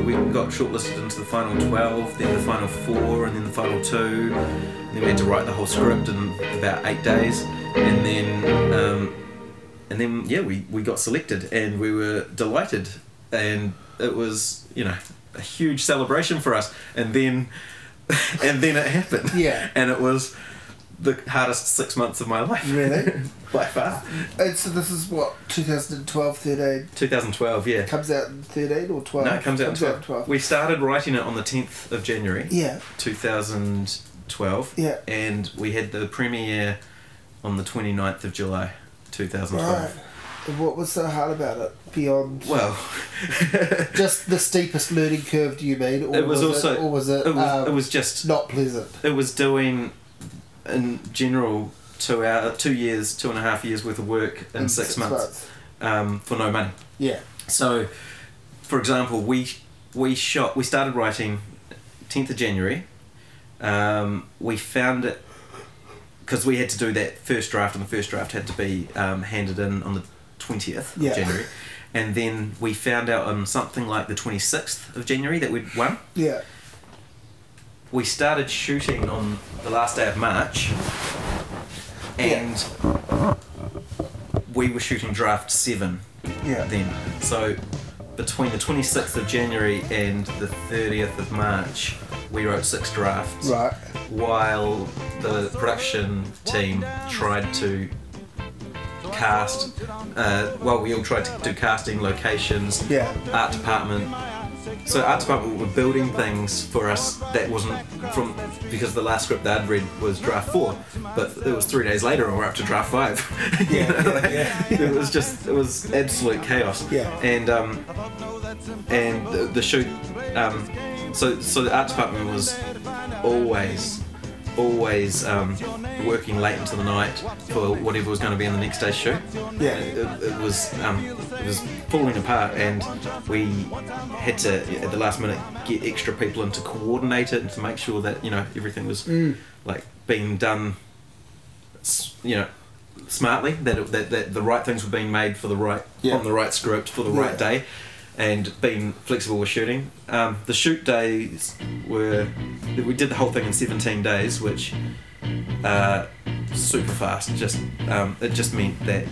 we got shortlisted into the final 12 then the final four and then the final two. Then we had to write the whole script in about eight days. And then um, and then yeah we, we got selected and we were delighted. And it was you know a huge celebration for us. And then [LAUGHS] and then it happened. Yeah. and it was the hardest six months of my life Really? [LAUGHS] by far And so this is what 2012, 13 2012 yeah comes out in 13 or 12? no it comes out in 12. in 12. we started writing it on the 10th of January Yeah. 2012 Yeah. and we had the premiere on the 29th of July 2012 Right. What was so hard about it beyond well [LAUGHS] [LAUGHS] just the steepest learning curve? Do you mean, or It was also- it, or was it? it was, um, it was just not pleasant. it was doing in general two hour two years two and a half years worth of work in, six, months, Um, for no money Yeah. so for example we we shot we started writing 10th of January um, we found it because we had to do that first draft and the first draft had to be um, handed in on the 20th Yeah. of January and then we found out on something like the 26th of January that we'd won Yeah. We started shooting on the last day of March, and we were shooting draft seven Yeah. then. So between the 26th of January and the 30th of March, we wrote six drafts. Right. While the production team tried to cast, uh, well, we all tried to do casting, locations, Yeah. art department. So art department were building things for us that wasn't from because the last script that I'd read was draft four, but it was three days later and we're up to draft five. [LAUGHS] Yeah, know, yeah, yeah. It was just it was absolute chaos. Yeah. And um, and the, the shoot um, so so the art department was always always um, working late into the night for whatever was going to be in the next day's show. Yeah. It, it was um, it was falling apart, and we had to at the last minute get extra people in to coordinate it and to make sure that you know everything was Mm. like being done, you know, smartly. That, it, that that the right things were being made for the right Yeah. on the right script for the Yeah. right day, and being flexible with shooting. Um, the shoot days were we did the whole thing in 17 days, which uh, super fast. Just um, it just meant that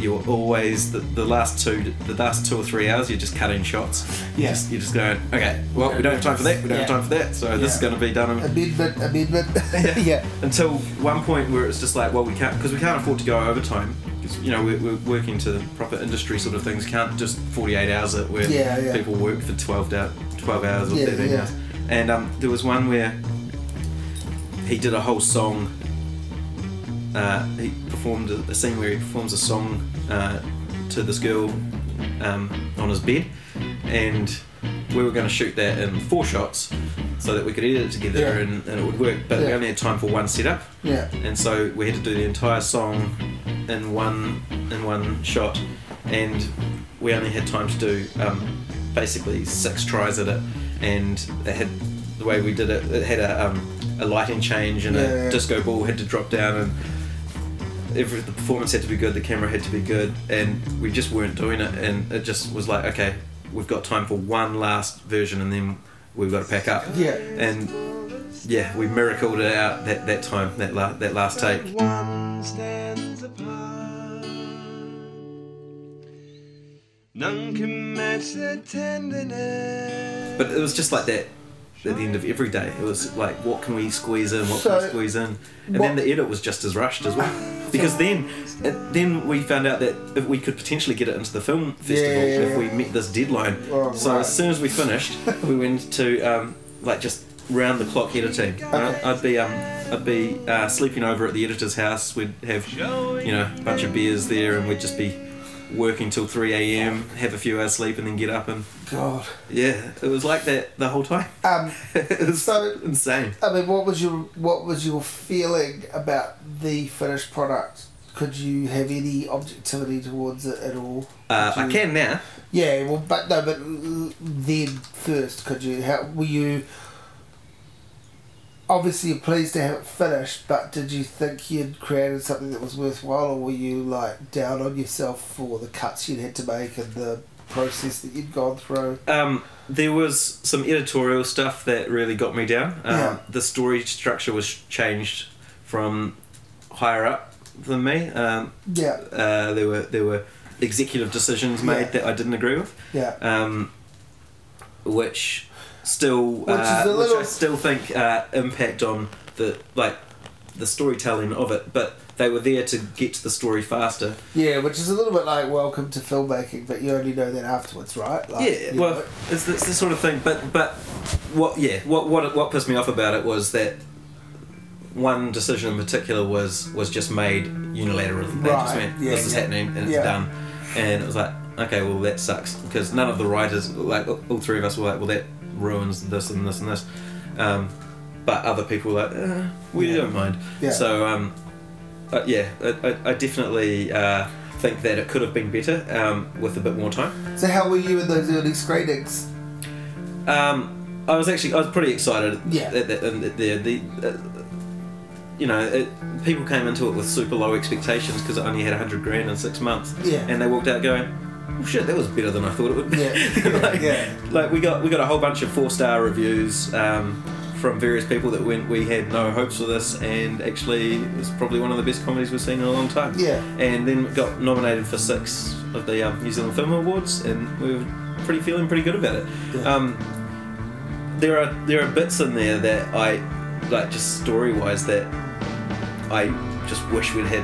you're always the, the last two the last two or three hours you're just cutting shots. Yeah. Just, you're just going okay. Well, we don't have time for that. We don't have time for that. So this is going to be done in bit, amendment. [LAUGHS] yeah. until one point where it's just like, well, we can't because we can't afford to go overtime. You know, we're, we're working to the proper industry sort of things. Can't just 48 hours it where Yeah, yeah. people work for 12, da 12 hours or Yeah, 13 yeah. hours. And um, there was one where he did a whole song. Uh, he performed a, a scene where he performs a song uh, to this girl um, on his bed, and we were going to shoot that in four shots so that we could edit it together Yeah. and, and it would work. But we only had time for one setup, Yeah. and so we had to do the entire song in one in one shot, and we only had time to do um, basically six tries at it, and it had the way we did it. It had a, um, a lighting change and Yeah, a yeah. disco ball had to drop down and. Every, the performance had to be good, the camera had to be good, and we just weren't doing it. And it just was like, okay, we've got time for one last version, and then we've got to pack up. Yeah. And yeah, we miracled it out that, that time, that la- that last take. None can match the tenderness. But it was just like that at the end of every day. It was like, what can we squeeze in? What can we squeeze in? And what- then the edit was just as rushed as well. [LAUGHS] Because then, it, then we found out that if we could potentially get it into the film festival Yeah, yeah, if we met this deadline. Oh, so right. as soon as we finished, we went to um, like just round the clock editing. Uh, I'd be um, I'd be uh, sleeping over at the editor's house. We'd have you know a bunch of beers there, and we'd just be working till 3 a.m. Have a few hours sleep, and then get up and God. yeah, it was like that the whole time. [LAUGHS] Um, it was So- insane. I mean, what was your what was your feeling about the finished product? Could you have any objectivity towards it at all? Uh, Could I can now. Yeah, well, but no, but then first, could you? How were you? Obviously, you're pleased to have it finished, but did you think you'd created something that was worthwhile, or were you like down on yourself for the cuts you'd had to make and the process that you'd gone through? Um, there was some editorial stuff that really got me down. Um, Yeah. The story structure was changed from higher up than me. Um, Yeah, uh, there were there were executive decisions made Yeah. that I didn't agree with, yeah, um, which still Which uh, little- which I still think uh, impact on the like the storytelling of it. But they were there to get to the story faster. yeah. Which is a little bit like welcome to filmmaking, but you only know that afterwards, right? Like, yeah, well, know, it's, it's the sort of thing. But but what yeah what what what pissed me off about it was that one decision in particular was was just made unilaterally. They just Right, went, yeah, this is yeah. happening and it's Yeah. done. And it was like, okay, well that sucks because none of the writers, like all three of us, were like, well that ruins this and this and this. Um, but other people were like, uh, we Yeah. don't mind. Yeah. So um, uh, yeah, I, I, I definitely uh, think that it could have been better um, with a bit more time. So how were you in those early screenings? Um, I was actually I was pretty excited. Yeah. That, that, and the the uh, you know it, people came into it with super low expectations because it only had hundred grand in six months. Yeah. And they walked out going, "Oh shit, that was better than I thought it would be." Yeah, [LAUGHS] yeah, like, yeah. like we got we got a whole bunch of four star reviews. Um, from various people that went, we had no hopes for this, and actually, it's probably one of the best comedies we've seen in a long time. Yeah. And then got nominated for six of the um, New Zealand Film Awards, and we were pretty feeling pretty good about it. Yeah. Um, there are there are bits in there that I like just story wise that I just wish we'd had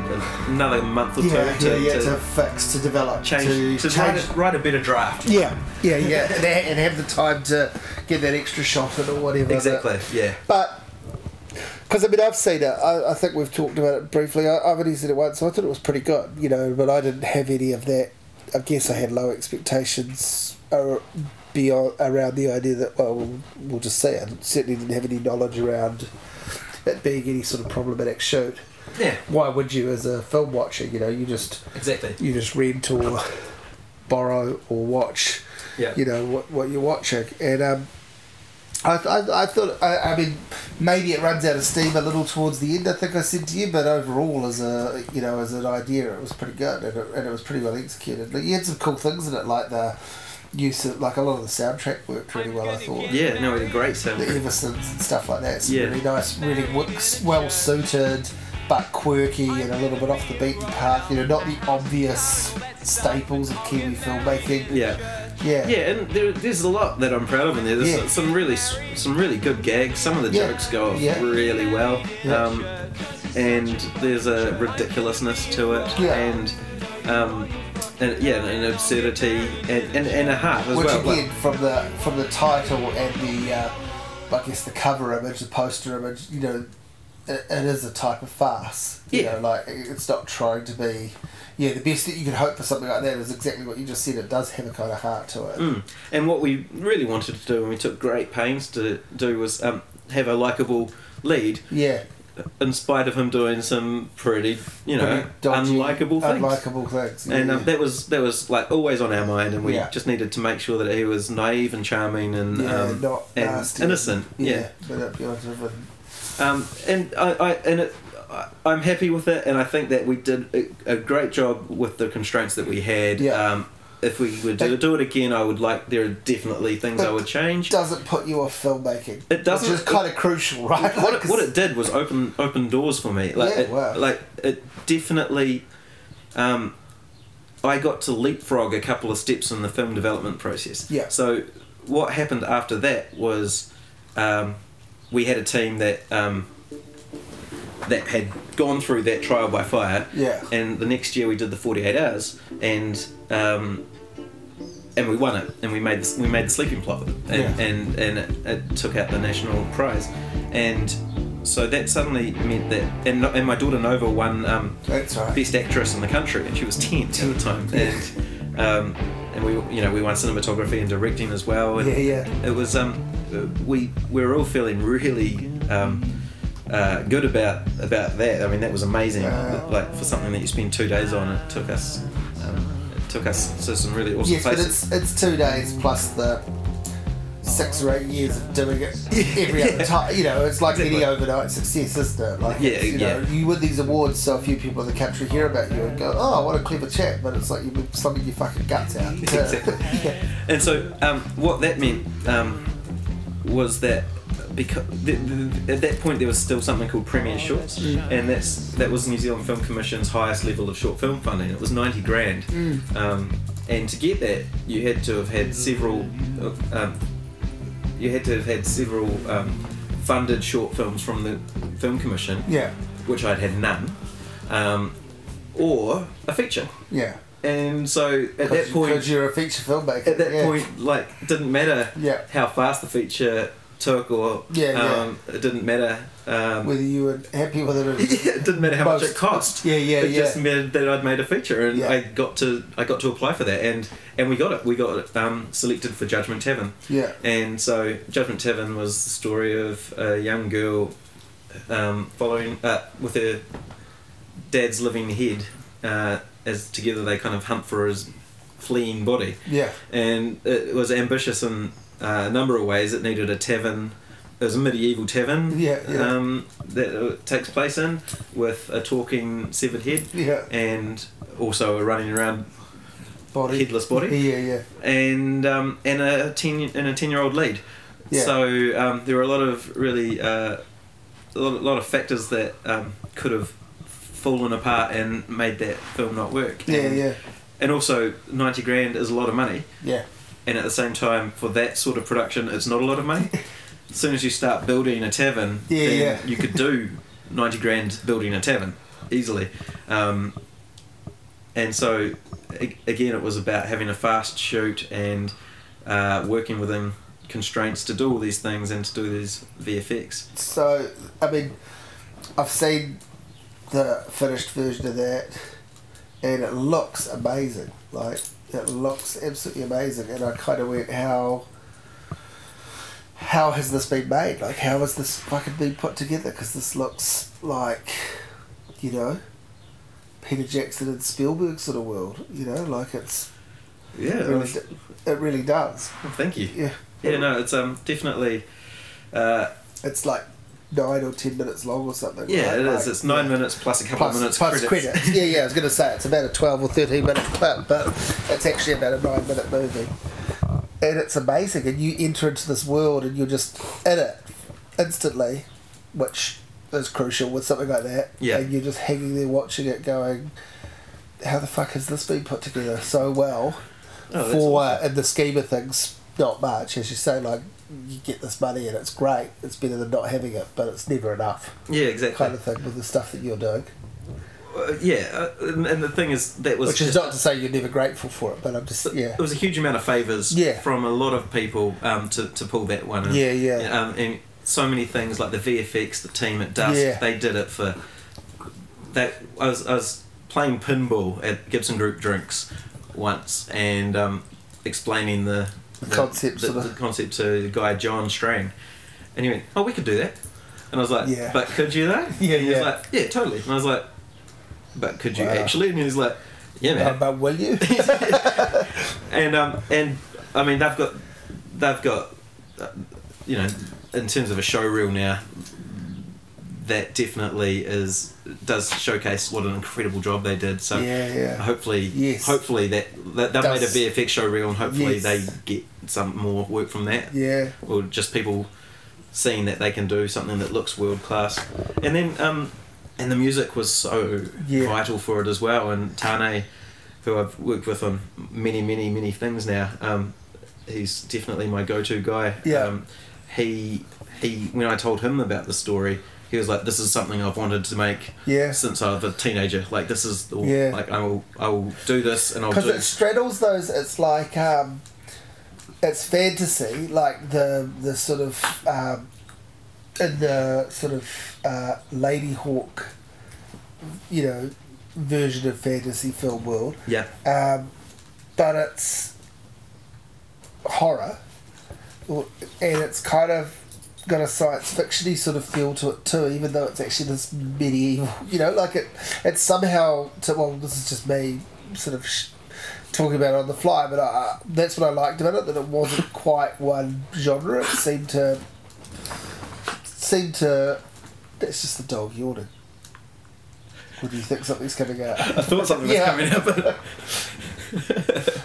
another month or Yeah, two yeah, to, yeah, to to fix, to develop, change to, to, write, a, write a better draft. Yeah, yeah, yeah, [LAUGHS] and, and have the time to get that extra shot in or whatever. Exactly. Yeah. But because I mean, I've seen it. I, I think we've talked about it briefly. I, I've only seen it once, so I thought it was pretty good. You know, but I didn't have any of that. I guess I had low expectations beyond around the idea that well, we'll, we'll just see it. Certainly didn't have any knowledge around it being any sort of problematic shoot. Yeah, Why would you, as a film watcher, you know, you just exactly. you just rent or borrow or watch, Yeah. you know, what what you're watching, and um, I, I, I thought I, I mean maybe it runs out of steam a little towards the end. I think I said to you, but overall, as a you know as an idea, it was pretty good and it, and it was pretty well executed. Like, you had some cool things in it, like the use of like a lot of the soundtrack worked really well. I thought Yeah, no, it was a great sound. the Eversons and stuff like that. It's Yeah. really nice, really well suited, but quirky and a little bit off the beaten path. You know, not the obvious staples of Kiwi filmmaking. Yeah. Yeah. Yeah, and there, there's a lot that I'm proud of in there. There's Yeah. some really some really good gags. Some of the Yeah. jokes go off Yeah. really well, Yeah. um, and there's a ridiculousness to it, Yeah. and um, and yeah, an absurdity and, and, and a heart as Which well. Which again, from the from the title and the, uh, I guess the cover image, the poster image, you know, it, it is a type of farce. You Yeah. know, like it's not trying to be. Yeah, the best that you could hope for something like that is exactly what you just said. It does have a kind of heart to it. Mm. And what we really wanted to do, and we took great pains to do, was um, have a likable lead, Yeah. in spite of him doing some pretty, you know, Pretty unlikable things. Unlikable things. and um, that was that was like always on our mind, and we Yeah. just needed to make sure that he was naive and charming and yeah, um, not and innocent. Yeah, manipulative and Um, and I, I and it, I, I'm happy with it, and I think that we did a, a great job with the constraints that we had. Yeah. Um, if we were to do it again, I would like. There are definitely things I would change. doesn't put you off filmmaking. It doesn't- Which is kind of crucial, right? what Like, it, what it did was open open doors for me. Like Yeah, it, wow. like it definitely. Um, I got to leapfrog a couple of steps in the film development process. Yeah. So what happened after that was, um, we had a team that um, that had gone through that trial by fire. Yeah. And the next year we did the forty eight hours and. Um, and we won it, and we made the, we made the sleeping plot, and Yeah. and, and it, it took out the national prize, and so that suddenly meant that, and and my daughter Nova won um, right. best actress in the country, and she was ten at the time, and um, and we you know we won cinematography and directing as well, and Yeah, yeah. it was um we we were all feeling really um. Uh, good about about that. I mean, that was amazing. Wow. Like for something that you spend two days on, it took us um, it took us to some really awesome Yes, but places. it's it's two days plus the six or eight years of doing it [LAUGHS] every other time. You know, it's like Exactly. any overnight success, isn't it? Like, Yeah, you know, yeah. you win these awards, so a few people in the country hear about you and go, "Oh, what a clever chap!" But it's like you've been slumming your fucking guts out. [LAUGHS] Exactly. yeah. And so, um, what that meant um, was that because th- th- at that point there was still something called Premiere Shorts, and that's that was New Zealand Film Commission's highest level of short film funding. It was ninety grand, um, and to get that, you had to have had several. Um, you had to have had several um, funded short films from the Film Commission, yeah, which I'd had none, um, or a feature. yeah. And so at that point, because you're a feature filmmaker. at that yeah. point, like, it didn't matter Yeah. how fast the feature took, or Yeah, yeah. um, it didn't matter. Um, whether you were happy with it or [LAUGHS] it didn't matter how much it cost. Yeah, yeah, It yeah. just mattered that I'd made a feature, and Yeah. I got to I got to apply for that, and and we got it. We got it um, selected for Judgment Tavern, yeah, and so Judgment Tavern was the story of a young girl um, following uh, with her dad's living head. Uh, as together they kind of hunt for his fleeing body yeah, and it was ambitious in uh, a number of ways. It needed a tavern. It was a medieval tavern Yeah, yeah. Um, that it takes place in with a talking severed head yeah. and also a running around Body. headless body Yeah, yeah. and um, and a ten and a ten year old lead. Yeah. So um, there were a lot of really uh, a lot, a lot of factors that um, could have fallen apart and made that film not work. Yeah, and, yeah, And also, ninety grand is a lot of money yeah. and at the same time for that sort of production it's not a lot of money [LAUGHS] as soon as you start building a tavern Yeah, then yeah. you could do [LAUGHS] 90 grand building a tavern easily um, and so again it was about having a fast shoot and uh, working within constraints to do all these things and to do these VFX So, I mean, I've seen the finished version of that, and it looks amazing. Like, it looks absolutely amazing, and I kind of went, how. how has this been made? Like, how has this fucking been put together? Because this looks like, you know, Peter Jackson and Spielberg sort of world. You know, like it's Yeah, it really, it really does. oh, thank you. Yeah, Yeah, no, it's um definitely. Uh, it's like nine or ten minutes long or something. yeah, right? it Like, is. It's nine minutes plus a couple Plus, of minutes plus credits. credits. [LAUGHS] Yeah, yeah, I was going to say it's about a 12 or 13 minute clip, but it's actually about a nine minute movie. And it's amazing, and you enter into this world and you're just in it instantly, which is crucial with something like that. Yeah. And you're just hanging there watching it going, how the fuck has this been put together so well Oh, for, awesome. uh, in the scheme of things, not much. As you say, like, you get this money and it's great, it's better than not having it, but it's never enough Yeah, exactly. kind of thing with the stuff that you're doing. Uh, yeah, uh, and, and the thing is, that was Which is just- not to say you're never grateful for it, but I'm just yeah, There was a huge amount of favours Yeah. from a lot of people um, to, to pull that one in. Yeah, yeah. Um, and so many things like the VFX, the team at Dusk, Yeah. they did it for. That I was I was playing pinball at Gibson Group Drinks once and um, explaining the, The concept, the, of. the concept to the guy John Strang, and he went, "Oh, we could do that," and I was like, Yeah. "But could you though?" Yeah, [LAUGHS] and he was yeah. like, "Yeah, totally," and I was like, "But could you Wow. actually?" And he was like, "Yeah, man." Uh, but will you? [LAUGHS] and um and I mean they've got they've got uh, you know in terms of a show reel now that definitely is does showcase what an incredible job they did so yeah, yeah. hopefully Yes. hopefully that, that they've made a VFX show reel and hopefully Yes. they get some more work from that Yeah, or just people seeing that they can do something that looks world class and then um and the music was so Yeah. vital for it as well and Tane who I've worked with on many many many things now um he's definitely my go-to guy Yeah. um he he when I told him about the story he was like this is something I've wanted to make yeah. since I was a teenager like this is the, Yeah. like I will I will do this and I'll Because do it straddles those. It's like um, it's fantasy, like the the sort of um, in the sort of uh, Ladyhawke, you know, version of fantasy film world. yeah um, but it's horror, and it's kind of got a science fictiony sort of feel to it too, even though it's actually this medieval. [LAUGHS] You know, like it. It's somehow. To, well, this is just me, sort of. Sh- Talking about it on the fly, but I, that's what I liked about it. That it wasn't [LAUGHS] quite one genre. It seemed to seemed to. That's just the dog yawning. Or do you think something's coming out? I thought something was Yeah. coming up but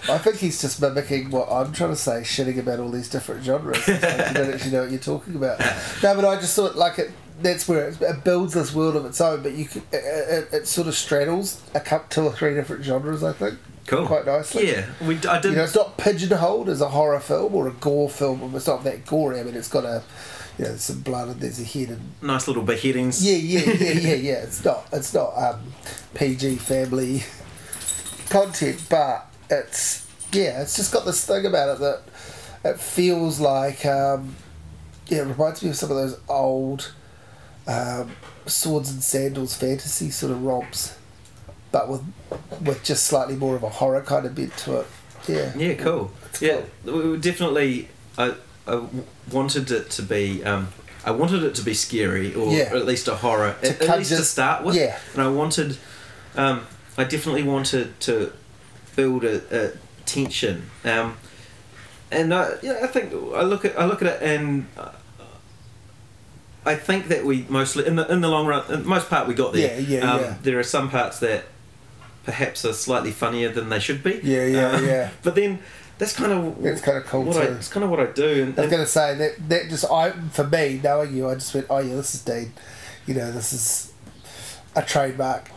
I think he's just mimicking what I'm trying to say, shitting about all these different genres. Like you don't actually know what you're talking about. No, but I just thought like it. That's where it, it builds this world of its own, but you could, it, it, it sort of straddles a couple, two or three different genres. I think cool quite nicely. yeah we I did You know, it's not pigeonholed as a horror film or a gore film. It's not that gory. I mean, it's got a, you know, some blood and there's a head and nice little beheadings. yeah, yeah, yeah, yeah, yeah. It's not it's not um, PG family content, but it's yeah, it's just got this thing about it that it feels like um, yeah, it reminds me of some of those old um, swords and sandals fantasy sort of romps, but with with just slightly more of a horror kind of bit to it. Yeah, Yeah, cool. It's yeah, we definitely. I, I wanted it to be. Um, I wanted it to be scary, or Yeah. at least a horror, To at, at least to start with. yeah. And I wanted. Um, I definitely wanted to build a, a tension. Um, and I, yeah, I think I look at I look at it and. Uh, I think that we mostly, in the in the long run, in the most part, we got there. Yeah, yeah, um, yeah. There are some parts that perhaps are slightly funnier than they should be. Yeah, yeah, Um, yeah. But then that's kind of It's kinda cool what I, too. it's kind of what I do. And, I was going to say that that just I for me knowing you, I just went, oh yeah, this is Dean. You know, this is a trademark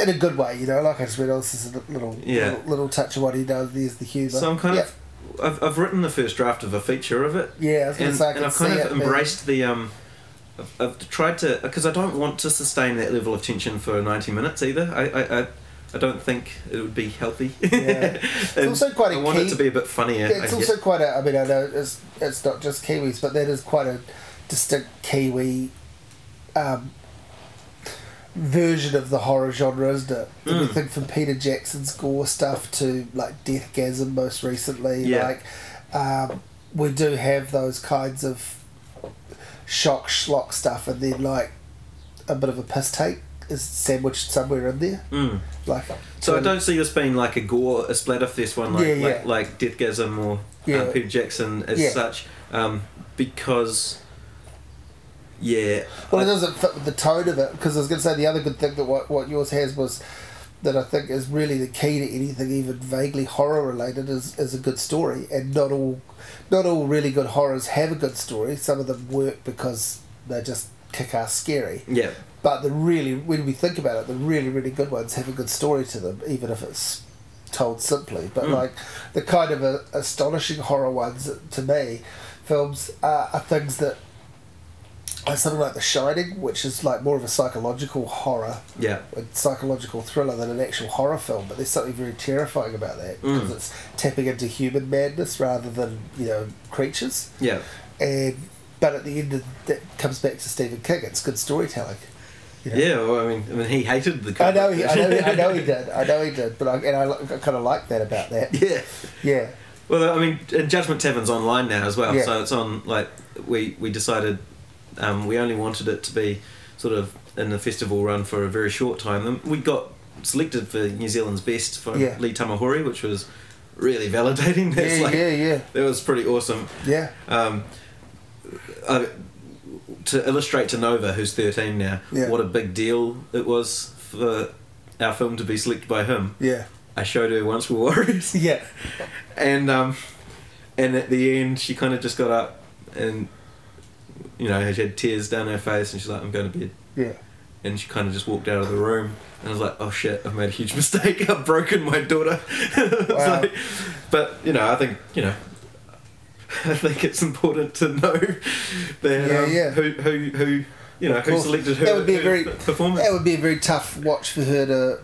in a good way. You know, like I just went, oh, this is a little Yeah. little, little touch of what he does. There's the humour. so I'm kind yeah. of I've, I've written the first draft of a feature of it. yeah. I and, say I and I've kind of embraced the um. I've, I've tried to because I don't want to sustain that level of tension for 90 minutes either. I I, I, I don't think it would be healthy. Yeah. [LAUGHS] And also quite a I want it to be a bit funnier. It's I also guess. quite a. I mean, I know it's it's not just Kiwis, but that is quite a distinct Kiwi um, version of the horror genre, isn't it? Mm. Everything from Peter Jackson's gore stuff to like Deathgasm most recently. Yeah. Like um, we do have those kinds of shock schlock stuff, and then like a bit of a piss take is sandwiched somewhere in there. Mm. Like, So I don't see this being like a gore, a splatterfest one, like Yeah, yeah. like, like Deathgasm or Yeah. uh, Peter Jackson as Yeah. such, um, because yeah, Well, it doesn't fit with the tone of it because I was going to say the other good thing that what, what yours has was that I think is really the key to anything even vaguely horror related is, is a good story and not all not all really good horrors have a good story. Some of them work because they're just kick ass scary. yeah, But the really when we think about it, the really really good ones have a good story to them, even if it's told simply. But Mm. like the kind of uh astonishing horror ones to me, films are, are things that are something like The Shining, which is like more of a psychological horror, yeah, a psychological thriller than an actual horror film. But there's something very terrifying about that because Mm. it's tapping into human madness rather than you know creatures. yeah, And but at the end of that comes back to Stephen King. It's good storytelling. You know? yeah. Well, I mean, I mean, he hated the. I know, he, I know, I know he did. I know he did, but I, and I, I kind of like that about that. yeah. Yeah, Well, I mean, and Judgment Tavern's online now as well, Yeah. so it's on. Like we we decided, um, we only wanted it to be sort of in the festival run for a very short time. And we got selected for New Zealand's best for Yeah. Lee Tamahori, which was really validating. [LAUGHS] That's yeah, like, yeah, yeah, That was pretty awesome. yeah, Um, I, to illustrate to Nova, who's 13 now, Yeah. what a big deal it was for our film to be selected by him. yeah, I showed her Once Were Warriors [LAUGHS] yeah, and um, and at the end she kind of just got up and you know she had tears down her face and she's like I'm going to bed yeah, and she kind of just walked out of the room and I was like oh shit I've made a huge [LAUGHS] mistake I've broken my daughter [LAUGHS] Wow. like- but you know I think you know [LAUGHS] I think it's important to know that Yeah, um, yeah. who who who you know who selected her, That would be a very- performance That would be a very tough watch for her to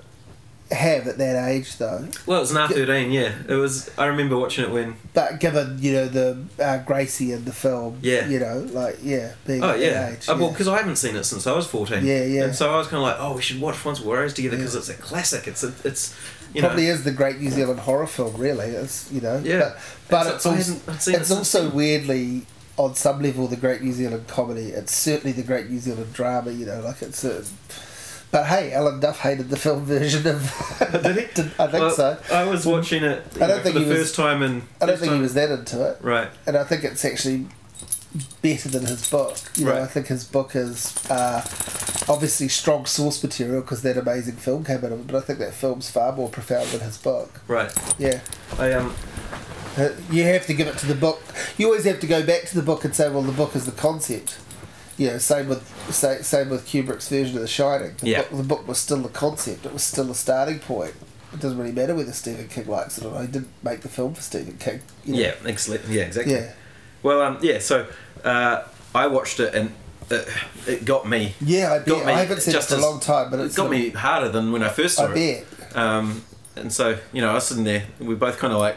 have at that age, though. well it was an R13 yeah it was I remember watching it when But given you know the uh, Gracie in the film, Yeah. you know, like yeah, being Oh yeah, age, Uh, well because I haven't seen it since I was fourteen. Yeah, yeah. And so I was kind of like, oh, we should watch Once Warriors together because Yeah. it's a classic. It's a, it's, you probably know, is the great New Zealand horror film. Really, it's you know, Yeah. But, but It's- it's, also, seen it also weirdly on some level the great New Zealand comedy. It's certainly the great New Zealand drama. You know, like it's a. But hey, Alan Duff hated the film version of. [LAUGHS] Did he? I think Well, so. I was watching it you I don't know, think for the he was- first time and I don't think he was that into it, right. and I think it's actually better than his book. You know, Right. I think his book is uh, obviously strong source material because that amazing film came out of it. But I think that film's far more profound than his book. Right. Yeah. I um. Uh, you have to give it to the book. You always have to go back to the book and say, well, the book is the concept. You know, same with sa- same with Kubrick's version of The Shining. The, Yeah. book, the book was still the concept. It was still a starting point. It doesn't really matter whether Stephen King likes it or not. He didn't make the film for Stephen King. you know. Yeah. Excellent. Yeah. Exactly. Yeah. Well, um. Yeah. So, uh, I watched it and it, it got me. Yeah, I bet. Got me I haven't seen it just for a long time, but It it's got me harder than when I first saw I it. bet. Um. And so you know I was sitting there. We both kind of like.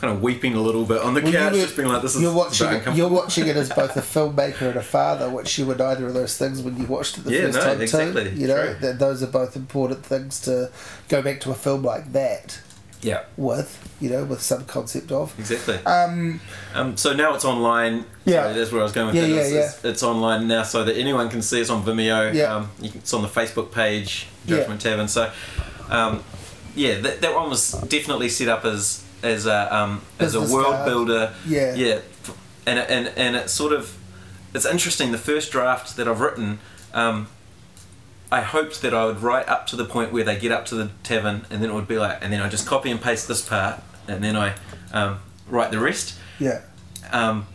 Kind of weeping a little bit on the Well, couch, just being like, "This is you're watching it. You're watching it as both a filmmaker and a father, which you were neither of those things when you watched it the Yeah, first no, time exactly, too. You know, that those are both important things to go back to a film like that Yeah, with. You know, with some concept of. exactly. Um, Um, so now it's online. Yeah. Sorry, that's where I was going with Yeah, that. yeah, It's, it's, it's online now so that anyone can see. It's on Vimeo. Yeah. Um, you can, it's on the Facebook page, Yeah. Judgment Tavern. So, um, yeah, that, that one was definitely set up as as a um, as a world card. builder. Yeah. Yeah, and and and it's sort of it's interesting. The first draft that I've written. Um, I hoped that I would write up to the point where they get up to the tavern, and then it would be like, and then I just copy and paste this part, and then I um, write the rest. yeah. Um,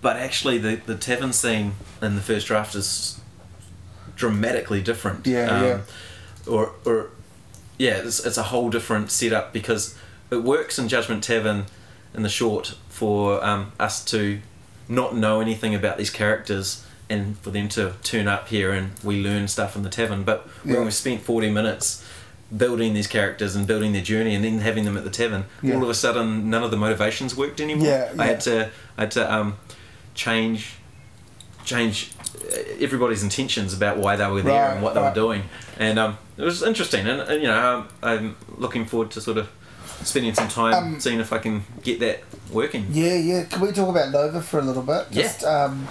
but actually, the, the tavern scene in the first draft is dramatically different. Yeah, um, yeah. Or, or yeah, it's, it's a whole different setup because it works in Judgment Tavern in the short for um, us to not know anything about these characters and for them to turn up here and we learn stuff in the tavern. But when we spent 40 minutes building these characters and building their journey and then having them at the tavern, Yeah. all of a sudden none of the motivations worked anymore. Yeah, I had to I had to um, change change uh, everybody's intentions about why they were there Right, and what they right. were doing, and um, it was interesting. And, and you know, um, I'm looking forward to sort of spending some time Um, seeing if I can get that working. Yeah, yeah. Can we talk about Nova for a little bit? Yeah. Just, um,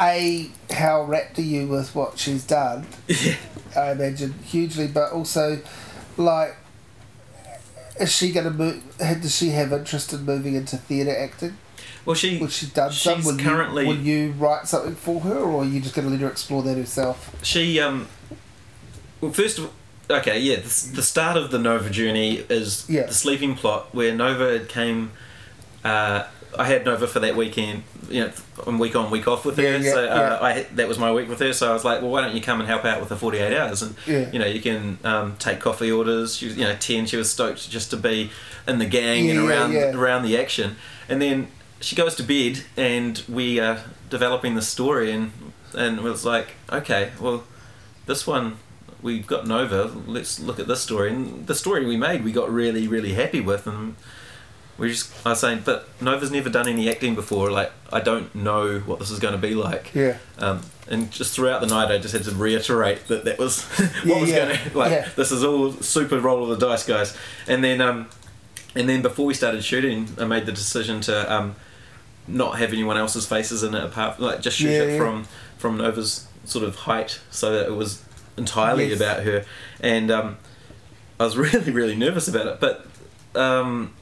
a how wrapped are you with what she's done? [LAUGHS] Yeah. I imagine hugely, but also like. Is she going to move? Does she have interest in moving into theatre acting? Well, she Which she's done some. She's Will currently- you, will you write something for her, or are you just going to let her explore that herself? she um. Well, first of all, okay, yeah, the, the start of the Nova journey is Yeah. the sleeping plot where Nova came. Uh, I had Nova for that weekend, you know, week on, week off with her. Yeah, yeah, so uh. I that was my week with her. So I was like, well, why don't you come and help out with the forty eight hours? And you know, you can um, take coffee orders. She was, you know, ten. She was stoked just to be in the gang and around around the action. And then she goes to bed, and we are developing the story, and and it was like, okay, well, this one we've got Nova. Let's look at this story, and the story we made, we got really really happy with, and we just I was saying, but Nova's never done any acting before. Like I don't know what this is going to be like. Yeah. Um, and just throughout the night, I just had to reiterate that that was [LAUGHS] what Yeah, was yeah, going to like. yeah. This is all super roll of the dice, guys. And then, um, and then before we started shooting, I made the decision to um, not have anyone else's faces in it apart, like just shoot it from from Nova's sort of height, so that it was entirely Yes. about her. And um, I was [LAUGHS] really really nervous about it, but um,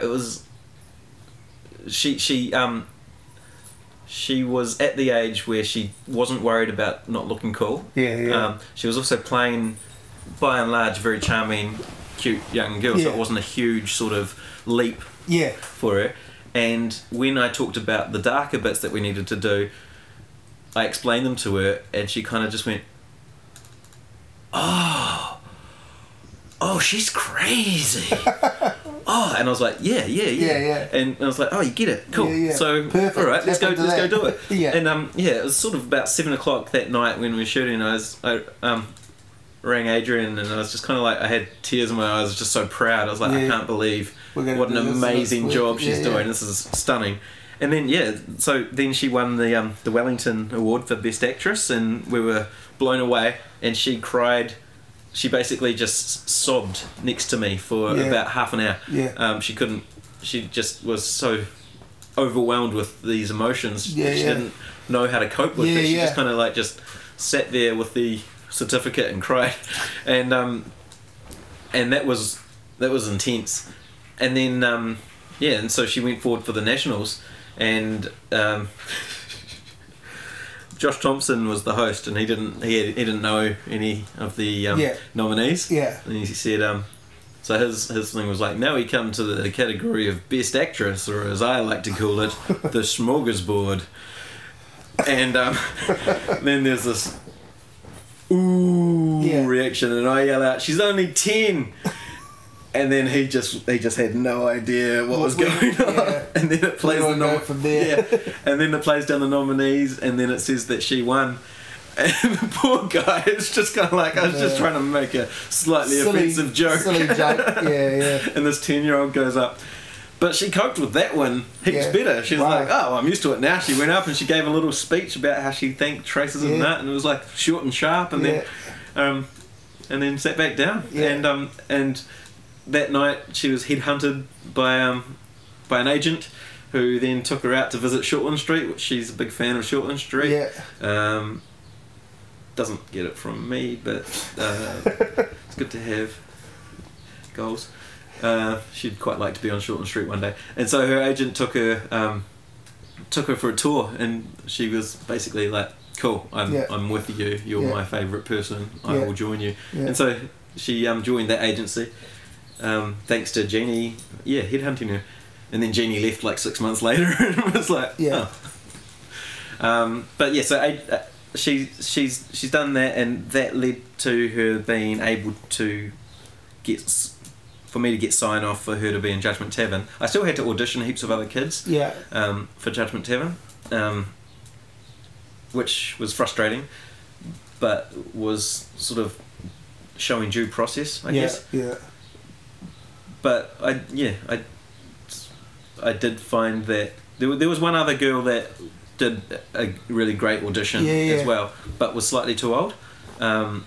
it was she she um she was at the age where she wasn't worried about not looking cool. Yeah, yeah. Um, she was also playing, by and large, very charming, cute young girl. Yeah. So it wasn't a huge sort of leap Yeah. for her. And when I talked about the darker bits that we needed to do, I explained them to her, and she kind of just went, "Oh, oh, she's crazy." [LAUGHS] oh, and I was like, "Yeah, yeah, yeah." Yeah, yeah. And I was like, "Oh, you get it, cool." Yeah, yeah. So, Perfect. all right, let's go, let's go do it. [LAUGHS] Yeah. And um, yeah, it was sort of about seven o'clock that night when we were shooting. I was, I um, rang Adrian, and I was just kind of like, I had tears in my eyes. I was just so proud. I was like, I can't believe what an amazing job she's Yeah, doing. yeah. This is stunning. And then yeah, so then she won the um, the Wellington Award for Best Actress, and we were blown away. And she cried. She basically just sobbed next to me for Yeah. about half an hour. Yeah. Um, she couldn't. She just was so overwhelmed with these emotions. Yeah, she yeah. didn't know how to cope with Yeah, it. She yeah. just kind of like just sat there with the certificate and cried, [LAUGHS] and um, and that was that was intense. And then um, yeah, and so she went forward for the nationals, and um, Josh Thomson was the host, and he didn't he, he didn't know any of the um, Yeah. nominees. Yeah. And he said, um, so his his thing was like, now we come to the category of best actress, or as I like to call it, [LAUGHS] the smorgasbord. And um, [LAUGHS] then there's this ooh Yeah. reaction, and I yell out, "She's only 10. And then he just he just had no idea what was Well, going we- on, yeah. [LAUGHS] and then it plays the nom- from there. Yeah, and then it plays down the nominees, and then it says that she won. [LAUGHS] And the poor guy is just kind of like, I was just trying to make a slightly Silly- offensive joke. Silly joke. Yeah, [LAUGHS] yeah. and this 10 year old goes up. But she coped with that one heaps Yeah. better. She's Right. like, oh, I'm used to it now. She went up and she gave a little speech about how she thanked Traces Yeah. and that, and it was like short and sharp, and then, um, and then sat back down. Yeah. And um, and that night she was headhunted by um, by an agent, who then took her out to visit Shortland Street, which she's a big fan of Shortland Street. Yeah. Um, doesn't get it from me, but uh, [LAUGHS] it's good to have goals. Uh, she'd quite like to be on Shortland Street one day, and so her agent took her um, took her for a tour, and she was basically like, "Cool, I'm Yeah. I'm with you. You're Yeah. my favourite person. I Yeah. will join you." And so she um, joined that agency, um, thanks to Jeannie, yeah, headhunting her, and then Jeannie left like six months later, [LAUGHS] and was like, Yeah. "Oh." Um, but yeah, so I, uh, she she's she's done that, and that led to her being able to get for me to get sign off for her to be in Judgment Tavern. I still had to audition heaps of other kids Yeah. um, for Judgment Tavern, um, which was frustrating, but was sort of showing due process, I yeah. guess. Yeah. But I yeah I I did find that there, there was one other girl that did a really great audition Yeah, yeah. as well, but was slightly too old, um,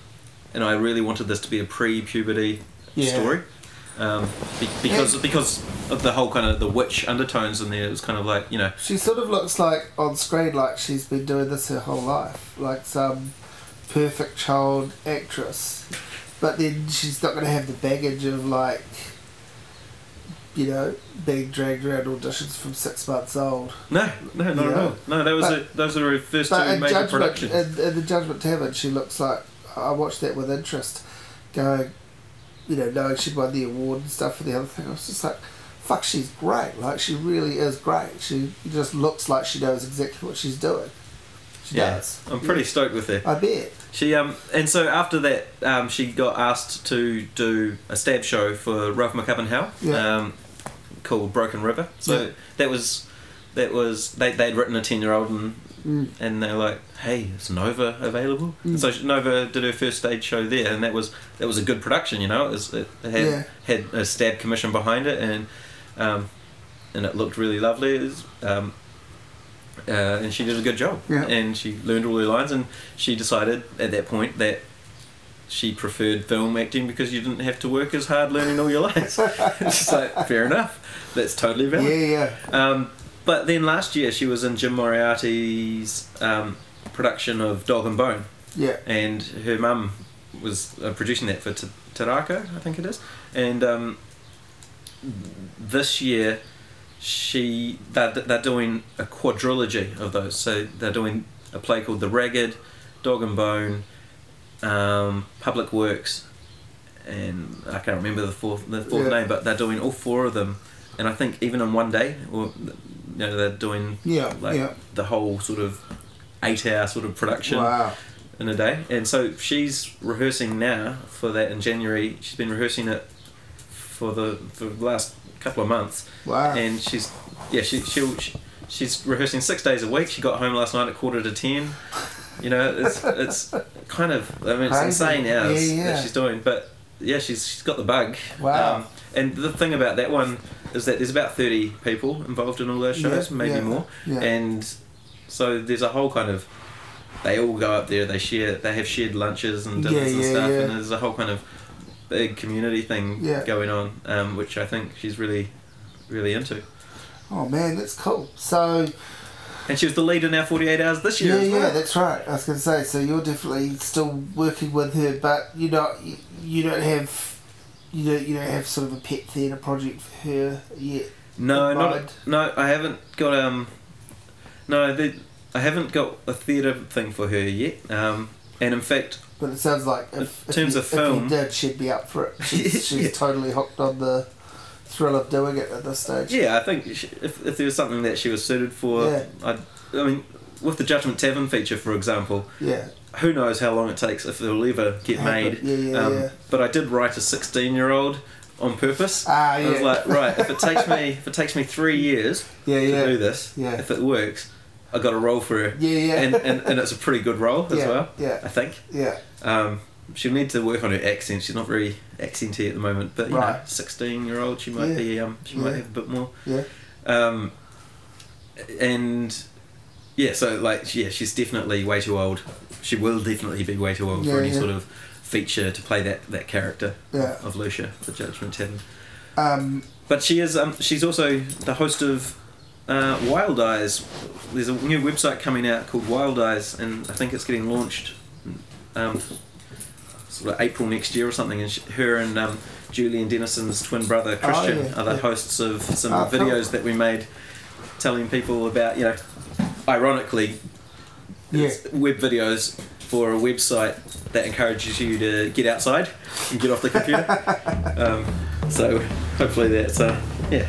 and I really wanted this to be a pre-puberty Yeah. story. um, be- because because of the whole kind of the witch undertones in there. It was kind of like you know, She sort of looks like on screen like she's been doing this her whole life, like some perfect child actress. But then she's not going to have the baggage of like, you know, being dragged around auditions from six months old. no, no, not at all. No, that was But- a, those are her first two major productions. in, in the Judgment Tavern, she looks like I watched that with interest, going, you know, knowing she'd won the award and stuff for the other thing. I was just like, fuck, she's great. Like she really is great. She just looks like she knows exactly what she's doing. She yeah, does. I'm pretty stoked with her. I bet. She um and so after that um she got asked to do a stab show for Ralph McCubbin Howell Yeah. um called Broken River. So Yeah. that was that was they they'd written a ten year old and Mm. and they're like, hey, is Nova available? Mm. So Nova did her first stage show there, and that was that was a good production. You know, it, was, it had Yeah. had a stab commission behind it, and um, and it looked really lovely. It was, um, uh, and she did a good job, Yeah. and she learned all her lines, and she decided at that point that she preferred film acting because you didn't have to work as hard learning all your lines. [LAUGHS] it's like fair enough, that's totally valid. Yeah, yeah. Um, but then last year she was in Jim Moriarty's um, production of Dog and Bone, Yeah. and her mum was uh, producing that for T- Te Rākau, I think it is. And um, this year she they're, they're doing a quadrilogy of those. So they're doing a play called The Ragged, Dog and Bone, um, Public Works, and I can't remember the fourth the fourth Yeah. name, but they're doing all four of them. And I think even in one day, or you know, they're doing Yeah. like yeah. the whole sort of eight-hour sort of production Wow. in a day. And so she's rehearsing now for that in January. She's been rehearsing it for the for the last couple of months, Wow. and she's yeah she she'll, she she's rehearsing six days a week. She got home last night at quarter to ten. You know, it's it's kind of I mean it's Crazy. insane hours Yeah, yeah. that she's doing, but yeah, she's she's got the bug. Wow. Um, and the thing about that one is that there's about thirty people involved in all those shows, Yeah, maybe more, yeah. and so there's a whole kind of they all go up there. They share. They have shared lunches and dinners and stuff, and there's a whole kind of big community thing Yeah. going on, um, which I think she's really, really into. Oh man, that's cool. So And she was the lead in our 48 Hours this year yeah, as well. yeah, that's right. I was going to say. So you're definitely still working with her, but you not you, you don't have you don't you don't have sort of a pet theatre project for her yet. no, not no. I haven't got um. No, the, I haven't got a theatre thing for her yet. Um, and in fact, But it sounds like if, In if terms you, of if you did, she'd be up for it. [LAUGHS] She's, she's Yeah. totally hooked on the thrill of doing it at this stage. yeah, I think she, if if there was something that she was suited for, Yeah. I'd, I mean, with the Judgment Tavern feature, for example, Yeah. who knows how long it takes if it'll ever get made. Yeah, yeah, um, yeah. But I did write a 16 year old on purpose. Ah, yeah. I was like, right, if it takes me if it takes me three years [LAUGHS] Yeah, to yeah. do this, Yeah. if it works, I got a role for her. Yeah, yeah. And, and and it's a pretty good role as Yeah, well. yeah. I think. Yeah. Um, she'll need to work on her accent. She's not very accenty at the moment, but you know, 16 year old, she might Yeah. be um, she might have a bit more. Yeah. Um, and yeah, so like yeah, she's definitely way too old. She will definitely be way too old Yeah, for any yeah. sort of feature to play that that character Yeah. of Lucia, the Judgment Tavern. Um, But she is um, she's also the host of uh, Wild Eyes. There's a new website coming out called Wild Eyes, and I think it's getting launched um, sort of April next year or something. And she, her and um, Julian Dennison's twin brother Christian Oh, yeah, are the yeah. hosts of some cool. videos that we made, telling people about you know, ironically, yeah. web videos for a website that encourages you to get outside and get off the computer. [LAUGHS] um, so hopefully that's uh, yeah